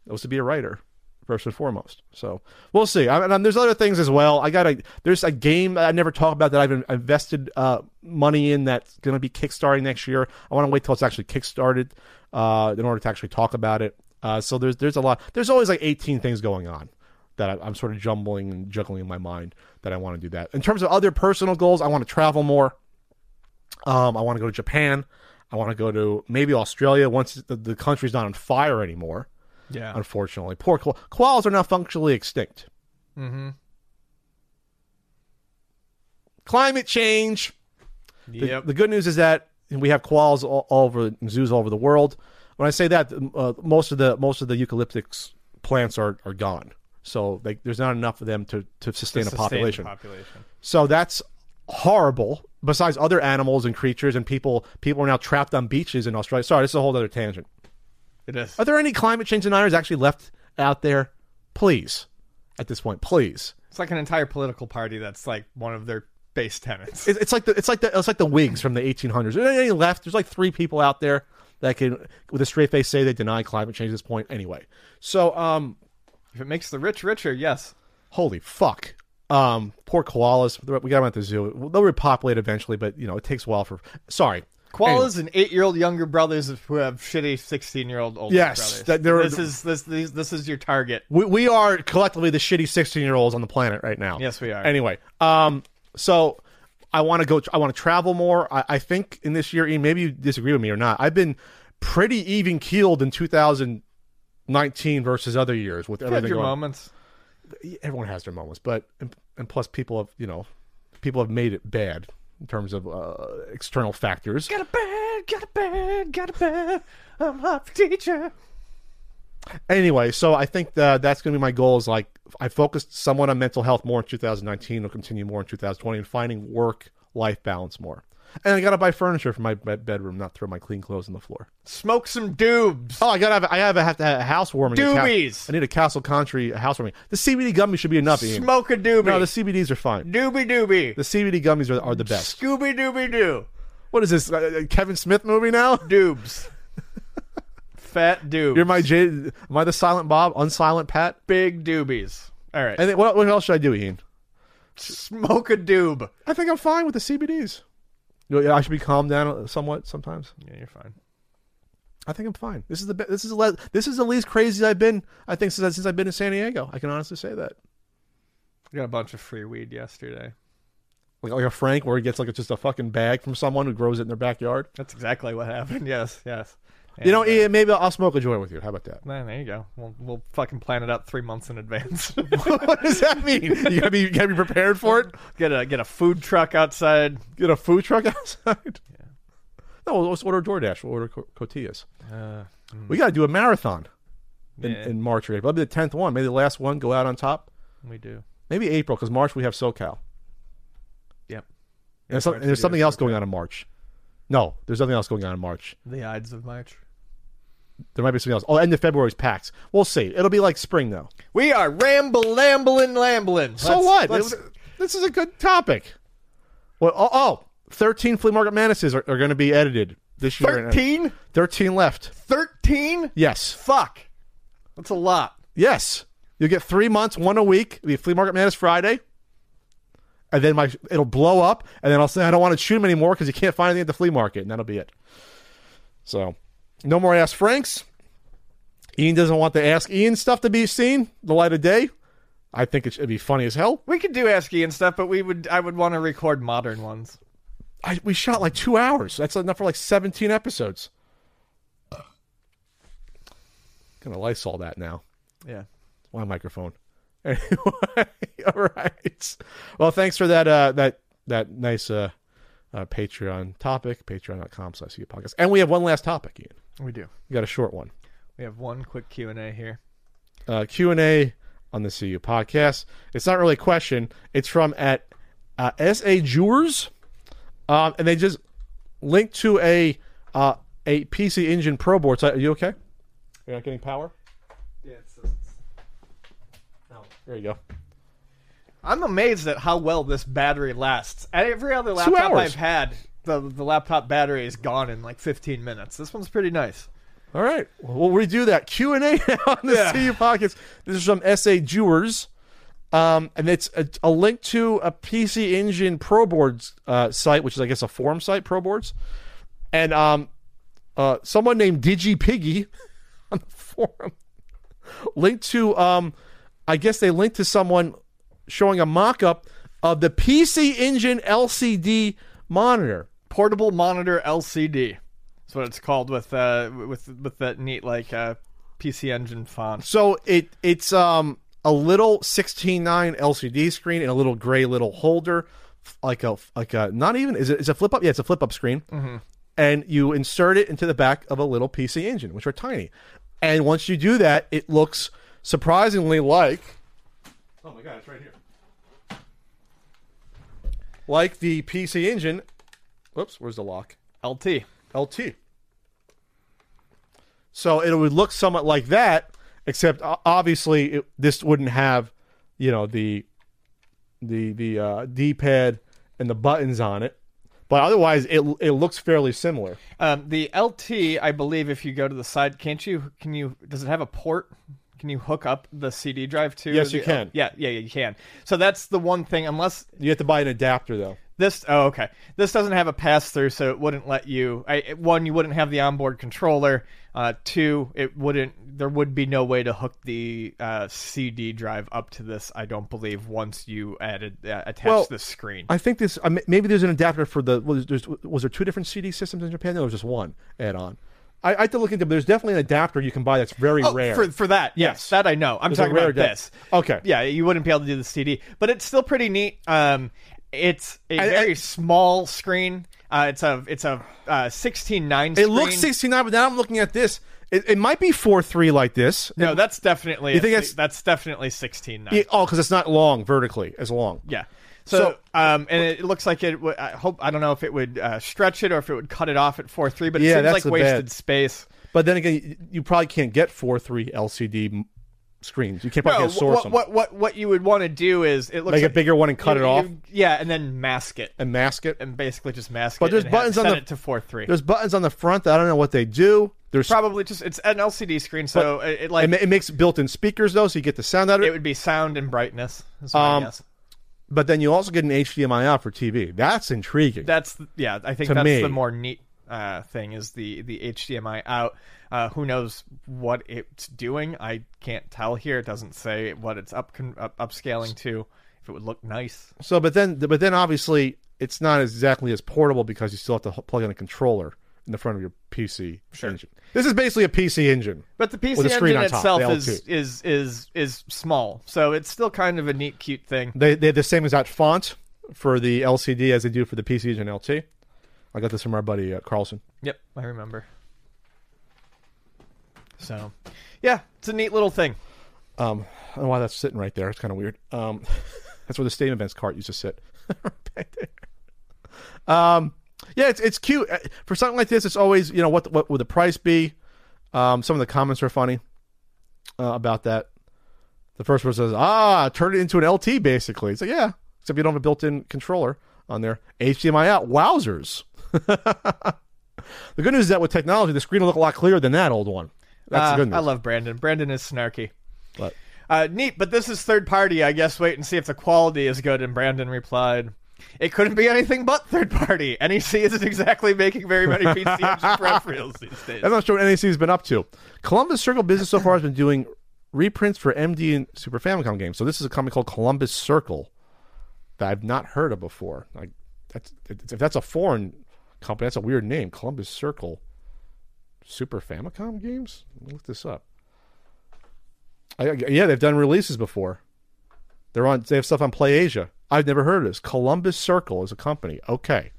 It was to be a writer first and foremost. So we'll see. I, and there's other things as well. I got a there's a game I never talk about that I've invested uh, money in that's going to be kickstarting next year. I want to wait till it's actually kickstarted uh, in order to actually talk about it. Uh, so there's there's a lot. There's always like 18 things going on that I, I'm sort of jumbling and juggling in my mind that I want to do that. In terms of other personal goals, I want to travel more. Um, I want to go to Japan. I want to go to maybe Australia once the, the country's not on fire anymore. Yeah. Unfortunately, poor ko- koalas are now functionally extinct. Mm-hmm. Climate change. The, Yep. the good news is that we have koalas all, all over zoos all over the world. When I say that, uh, most of the most of the eucalyptus plants are, are gone. So there's not enough of them to, to sustain a Sustain the population. population. So that's horrible. Besides other animals and creatures and people, people are now trapped on beaches in Australia. Sorry, this is a whole other tangent. It is. Are there any climate change deniers actually left out there? Please, at this point, please. It's like an entire political party that's like one of their base tenets. It- It's like the it's like the it's like the Whigs from the 1800s. There any left. There's like three people out there that can, with a straight face, say they deny climate change at this point. Anyway, so um, If it makes the rich richer, yes. holy fuck. Um, poor koalas. We got them at the zoo. They'll repopulate eventually, but you know it takes a while for. Sorry, Koalas and eight-year-old younger brothers who have shitty sixteen-year-old older Yes, brothers. are- this is this, this this is your target. we, we are collectively the shitty 16 year olds on the planet right now. Yes, we are. Anyway, um, so I want to go. I want to travel more. I, I think in this year, Ian, maybe you disagree with me or not. I've been pretty even keeled in 2019 versus other years with everything your going. moments. Everyone has their moments, but and, and plus people have you know people have made it bad in terms of uh, external factors. Got a bad, got a bad, got a bad. I'm hot for teacher. anyway, so I think that that's going to be my goal. Is like I focused somewhat on mental health more in 2019. Will continue more in 2020 and finding work life balance more. And I got to buy furniture for my bed- bedroom, not throw my clean clothes on the floor. Smoke some doobs. Oh, I got to have I have, I have to have a housewarming. Doobies. I need a Castle Country housewarming. The CBD gummies should be enough. Ian. Smoke a doobie. No, the CBDs are fine. doobie doobie. The CBD gummies are, are the best. Scooby dooby doo. What is this? Uh, uh, Kevin Smith movie now? (laughs) Doobs. Fat doobs. You're my J. Am I the silent Bob? Unsilent Pat? big doobies. All right. And then what, what else should I do, Ian? Smoke a doob. I think I'm fine with the CBDs. You know, I should be calmed down somewhat sometimes. Yeah, you're fine. I think I'm fine. This is the be- this is the le- this is the least crazy I've been. I think since since I've been in San Diego. I can honestly say that. I got a bunch of free weed yesterday. Like, like a Frank, where he gets like a, just a fucking bag from someone who grows it in their backyard. That's exactly what happened. (laughs) Yes, yes. You know, uh, Ian, maybe I'll smoke a joint with you. How about that? Man, there you go. We'll, we'll fucking plan it out three months in advance. (laughs) what does that mean? You gotta be you gotta be prepared for it. get a get a food truck outside. Get a food truck (laughs) outside. Yeah. No, let's order DoorDash. We'll order co- cotillas. Uh, We got to do a marathon in, Yeah. in March or April. That'll be the tenth one. Maybe the last one go out on top. we do. Maybe April because March we have SoCal. Yep. And there's, some- and there's something else going on in March. No, there's nothing else going on in March. The Ides of March. There might be something else. Oh, end of February's is PAX. We'll see. It'll be like spring though. We are ramble, lambling, lambling. So Let's- what? let's- this is a good topic. Well, oh, oh 13 Flea Market Madnesses are, are going to be edited this year. 13? 13 left. 13? Yes. Fuck. That's a lot. Yes. You'll get three months, one a week. It'll be Flea Market Madness Friday. And then my it'll blow up, and then I'll say I don't want to shoot him anymore because you can't find anything at the flea market, and that'll be it. So, no more Ask Franks. Ian doesn't want the Ask Ian stuff to be seen the light of day. I think it should be funny as hell. We could do Ask Ian stuff, but we would I would want to record modern ones. I, we shot like two hours. That's enough for like 17 episodes. Gonna Lysol that now. Yeah. my microphone. (laughs) Anyway, all right. Well, thanks for that. Uh, that that nice uh, uh, Patreon topic. Patreon.com slash podcast. And we have one last topic, Ian. We do. We got a short one. We have one quick Q&A here. Uh, Q and A on the CU podcast. It's not really a question. It's from at uh, SA Jewers, um, and they just linked to a uh, a PC Engine Pro board. So, are you okay? You're not getting power. There you go. I'm amazed at how well this battery lasts. At every other laptop hours. I've had, the the laptop battery is gone in like 15 minutes. This one's pretty nice. All right, Well we'll redo that Q and A (laughs) on the Yeah. (laughs) CU podcast. This is from SA Jewers, um, and it's a, a link to a PC Engine Pro Boards uh, site, which is I guess a forum site, Pro Boards, and um, uh, someone named Digi Piggy (laughs) on the forum linked to um, I guess they linked to someone showing a mock-up of the PC Engine LCD monitor. Portable monitor LCD. That's what it's called with uh with with that neat like uh PC Engine font. So it it's um a little 16:9 LCD screen and a little gray little holder, like a like a not even is it is a flip up? Yeah, it's a flip up screen, and you insert it into the back of a little PC engine, which are tiny. And once you do that, it looks surprisingly like. Oh my god, it's right here. Like the PC engine. Whoops, where's the lock? LT. LT. So it would look somewhat like that, except obviously it, this wouldn't have, you know, the the the uh, D-pad and the buttons on it. But otherwise, it it looks fairly similar. Um, the LT, I believe, if you go to the side, can't you? Can you? Does it have a port? Can you hook up the CD drive to? Yes, the- you can. yeah, yeah, you can. So that's the one thing. Unless You have to buy an adapter though. this, oh, okay, this doesn't have a pass through, so it wouldn't let you. I, one, you wouldn't have the onboard controller. Uh, two, it wouldn't. There would be no way to hook the uh, CD drive up to this. I don't believe once you added uh, attached Well, the screen. I think this maybe there's an adapter for the was, was there two different CD systems in Japan? No, there was just one add-on. I, I have to look into. But there's definitely an adapter you can buy that's very Oh, rare. For for that, yes, Yes. that I know. I'm There's talking about this. Okay. Yeah, you wouldn't be able to do the CD, but it's still pretty neat. Um, it's a I- very I- small screen. Uh, it's a it's a uh, sixteen nine. It looks 69, but now I'm looking at this. It, it might be four three like this. No, that's definitely. You think that's- that's definitely sixteen nine. Oh, because it's not long vertically as long. Yeah. So, So- um, and it looks like it. Would, I hope I don't know if it would uh, stretch it or if it would cut it off at four three, but it Yeah, seems like wasted bad- space. But then again, you, probably can't get four three LCD screens. You can't probably No, can't source what, them what what what you would want to do is it looks Make a bigger one and cut you- it off? you- yeah, and then mask it and mask it. and basically just mask But it. there's and have- buttons on set the- it to four three. There's buttons on the front that I don't know what they do. There's Probably just it's an LCD screen, so it, it like it, it makes built-in speakers though, so you get the sound out of it. it would be sound and brightness. Um, guess. But then you also get an HDMI out for TV. That's intriguing. That's yeah. I think To that's me. the more neat uh, thing is the the HDMI out. Uh, who knows what it's doing? I can't tell here. It doesn't say what it's up, up upscaling to. If it would look nice, so, but then, but then obviously it's not exactly as portable because you still have to plug in a controller in the front of your PC engine. This is basically a PC engine. but the PC engine top, itself is, is is is small, so it's still kind of a neat, cute thing. They they have the same exact font for the LCD as they do for the PC engine LT. I got this from our buddy uh, Carlson. Yep, I remember. So, yeah, it's a neat little thing. Um, I don't know why that's sitting right there. It's kind of weird. Um, (laughs) that's where the Stadium Events cart used to sit. (laughs) right there. Um, yeah, it's it's cute Uh, for something like this. It's always you know what what would the price be? Um, some of the comments are funny uh, about that. The first one says, "Ah, turn it into an LT." Basically, it's like yeah, except you don't have a built-in controller on there. HDMI out. Wowzers! (laughs) the good news is that with technology, the screen will look a lot clearer than that old one. That's Uh, good news. I love Brandon. Brandon is snarky. But- Uh, neat, but this is third party. I guess wait and see if the quality is good. And Brandon replied, "It couldn't be anything but third party. (laughs) NEC isn't exactly making very many PC peripherals (laughs) these days." I'm not sure what NEC has been up to. Columbus Circle Business so far has been doing reprints for MD and Super Famicom games. So this is a company called Columbus Circle that I've not heard of before. Like that's if that's a foreign company, that's a weird name. Columbus Circle Super Famicom games. Look this up. I, yeah, they've done releases before. They're on. They have stuff on PlayAsia. I've never heard of this. Columbus Circle is a company. Okay.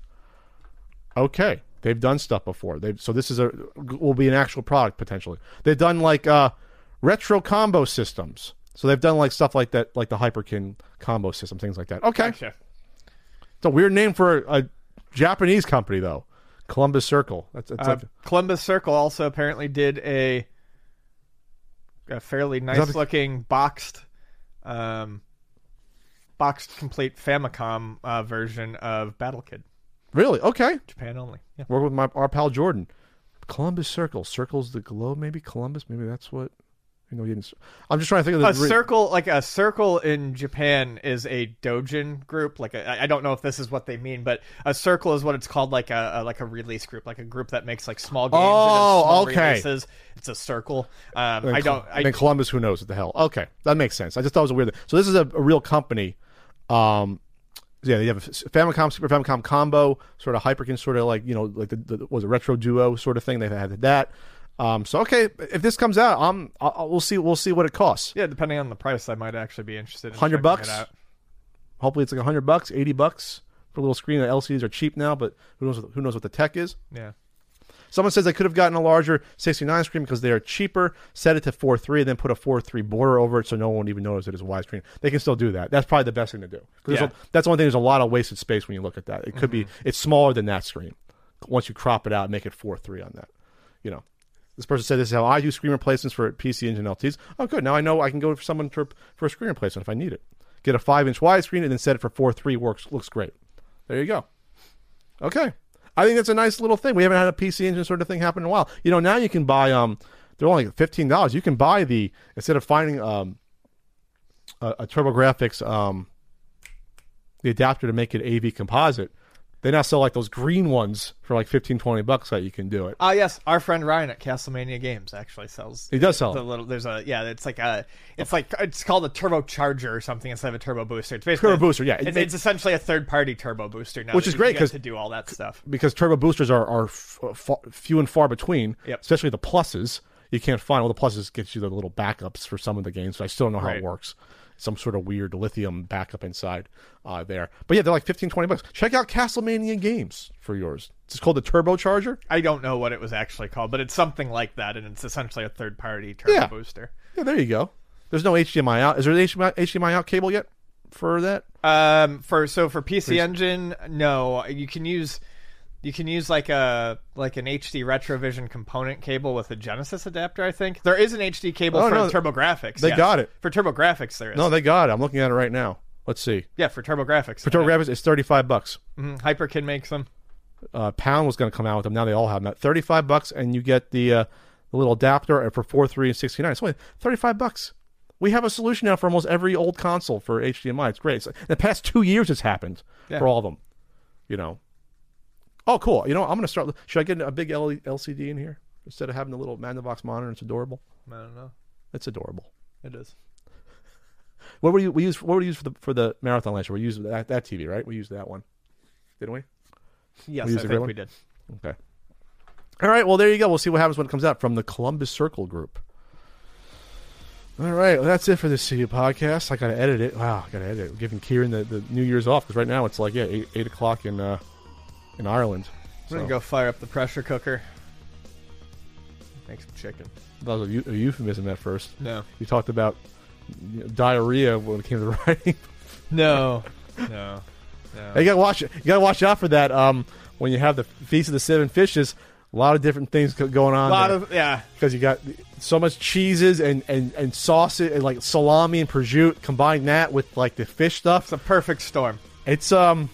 Okay, they've done stuff before. They so this is a will be an actual product potentially. They've done like uh, retro combo systems. So they've done like stuff like that, like the Hyperkin combo system, things like that. Okay, Gotcha. it's a weird name for a, a Japanese company though. Columbus Circle. That's, that's Uh, Columbus Circle also apparently did a a fairly nice looking boxed, um, boxed complete Famicom uh, version of Battle Kid, really okay. Japan only. Yeah. Work with my our pal Jordan. Columbus Circle circles the globe. Maybe Columbus. Maybe that's what. You know, he didn't, I'm just trying to think of a the re- circle like a circle in Japan is a dojin group. Like a, I- I don't know if this is what they mean, but a circle is what it's called, like a, a like a release group, like a group that makes like small games. Oh, does small okay. Releases. It's a circle. Um, And I don't. Col- I, and Columbus, who knows what the hell? Okay, that makes sense. I just thought it was a weird. So this is a, a real company. Um, yeah, they have a Famicom, Super Famicom combo, sort of Hyperkin, sort of like you know, like the, the was a retro duo sort of thing. They've had that. Um, so okay, if this comes out, um, I'll, I'll- we'll see. We'll see what it costs. yeah, depending on the price, I might actually be interested. in 100 bucks? It out. Hopefully, it's like hundred bucks, eighty bucks for a little screen. The LCDs are cheap now, but who knows? Who knows what the tech is? Yeah. Someone says they could have gotten a larger 69 screen because they are cheaper. Set it to 4.3 and then put a 4.3 border over it so no one would even notice it is a widescreen. They can still do that. That's probably the best thing to do. Yeah. a- that's the one thing. There's a lot of wasted space when you look at that. It could be mm-hmm. it's smaller than that screen. Once you crop it out, and make it 4.3 on that. You know, this person said this is how I do screen replacements for PC Engine LTs. Oh, good. Now I know I can go for someone for, for a screen replacement if I need it. Get a five inch widescreen and then set it for 4.3. Works looks great. There you go. Okay. I think that's a nice little thing. We haven't had a PC engine sort of thing happen in a while. You know, now you can buy um they're only fifteen dollars. You can buy the instead of finding um a, a TurboGrafx um the adapter to make it AV composite, they now sell like those green ones for like 15, 20 bucks that you can do it. Ah, yes, our friend Ryan at Castlemania Games actually sells. He does sell the little. There's a yeah. It's like a. It's like it's called a turbo charger or something instead of a turbo booster. It's basically Turbo booster, yeah. It It's, it's essentially a third party turbo booster now, Which is great can get 'cause- to do all that stuff. because turbo boosters are, are f- fa- few and far between, Yep. especially the pluses. You can't find all the pluses gets you the little backups for some of the games. So I still don't know how Right. it works. Some sort of weird lithium backup inside uh, there. But yeah, they're like 15, 20 bucks. Check out Castlemania Games for yours. It's called the Turbocharger. I don't know what it was actually called, but it's something like that, and it's essentially a third party turbo Yeah. booster. Yeah, there you go. There's no HDMI out. Is there an HDMI, HDMI out cable yet for that? Um, for so for PC Engine, no, you can use you can use like a like an HD Retrovision component cable with a Genesis adapter. I think there is an HD cable Oh, for no, TurboGrafx. they yes. got it. for TurboGrafx. There is No, they got it. I'm looking at it right now. Let's see. yeah for TurboGrafx. For TurboGrafx, it's 35 bucks. Mhm. Hyperkin makes them. uh, Pound was going to come out with them. Now they all have them at 35 bucks, and you get the uh, the little adapter for 4, 3, and 69. It's only 35 bucks. We have a solution now for almost every old console for HDMI. It's great. It's, in the past two years, it's happened Yeah. for all of them. You know. Oh, cool. You know, I'm going to start. Should I get a big L- LCD in here instead of having the little Magnavox monitor? It's adorable. I don't know. It's adorable. It is. What were you? We used. What were we use for the for the marathon last year? We used that, that TV, right? We used that one, didn't we? Yes, We I think we did. Okay. All right. Well, there you go. We'll see what happens when it comes out from the Columbus Circle Group. All right. Well, that's it for this CU podcast. I got to edit it. Wow. I got to edit it. We're giving Kieran the, the New Year's off because right now it's like, yeah, 8, eight o'clock in uh, in Ireland. I'm gonna go fire up the pressure cooker. Make some chicken. That was a, a euphemism at first. No. You talked about you know, diarrhea when it came to (laughs) writing. No. (laughs) no. No. you got to watch. You got to watch out for that. Um, when you have the feast of the seven fishes, a lot of different things go- going A on. lot there. of yeah. because you got so much cheeses and and and sausage and like salami and prosciutto. Combine that with like the fish stuff. It's a perfect storm. It's um,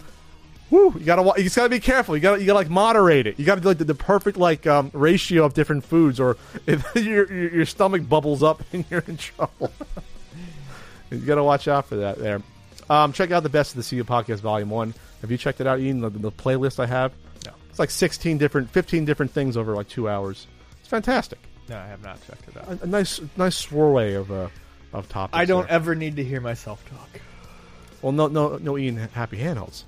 whoo! You gotta you just gotta be careful. You gotta you gotta like moderate it. You gotta do like the, the perfect like um ratio of different foods, or if (laughs) your your, your stomach bubbles up and you're in trouble. (laughs) you gotta watch out for that there. Um, check out the best of the CU podcast volume one. Have you checked it out, Ian? The, the playlist I have. No. It's like 16 different, 15 different things over like two hours. It's fantastic No, I have not checked it out. a, a nice nice swirl of uh, of topics. I don't there. ever need to hear myself talk. well, no, no, no. Ian happy handhelds.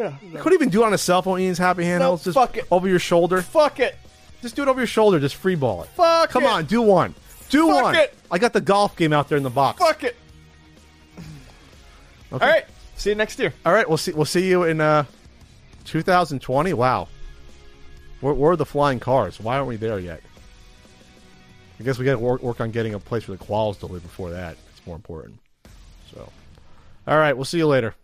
Yeah. You couldn't even do it on a cell phone. Ian's happy handhelds. just fuck it. over your shoulder. Fuck it. Just do it over your shoulder. Just free ball it. Fuck Come it. on, do one. Do Fuck one. it. I got the golf game out there in the box. Fuck it. Okay. All right. See you next year. All right. We'll see. We'll see you in uh, 2020. Wow. Where, where are the flying cars? Why aren't we there yet? I guess we got to work, work on getting a place for the quals to live before that. It's more important. So, all right. We'll see you later.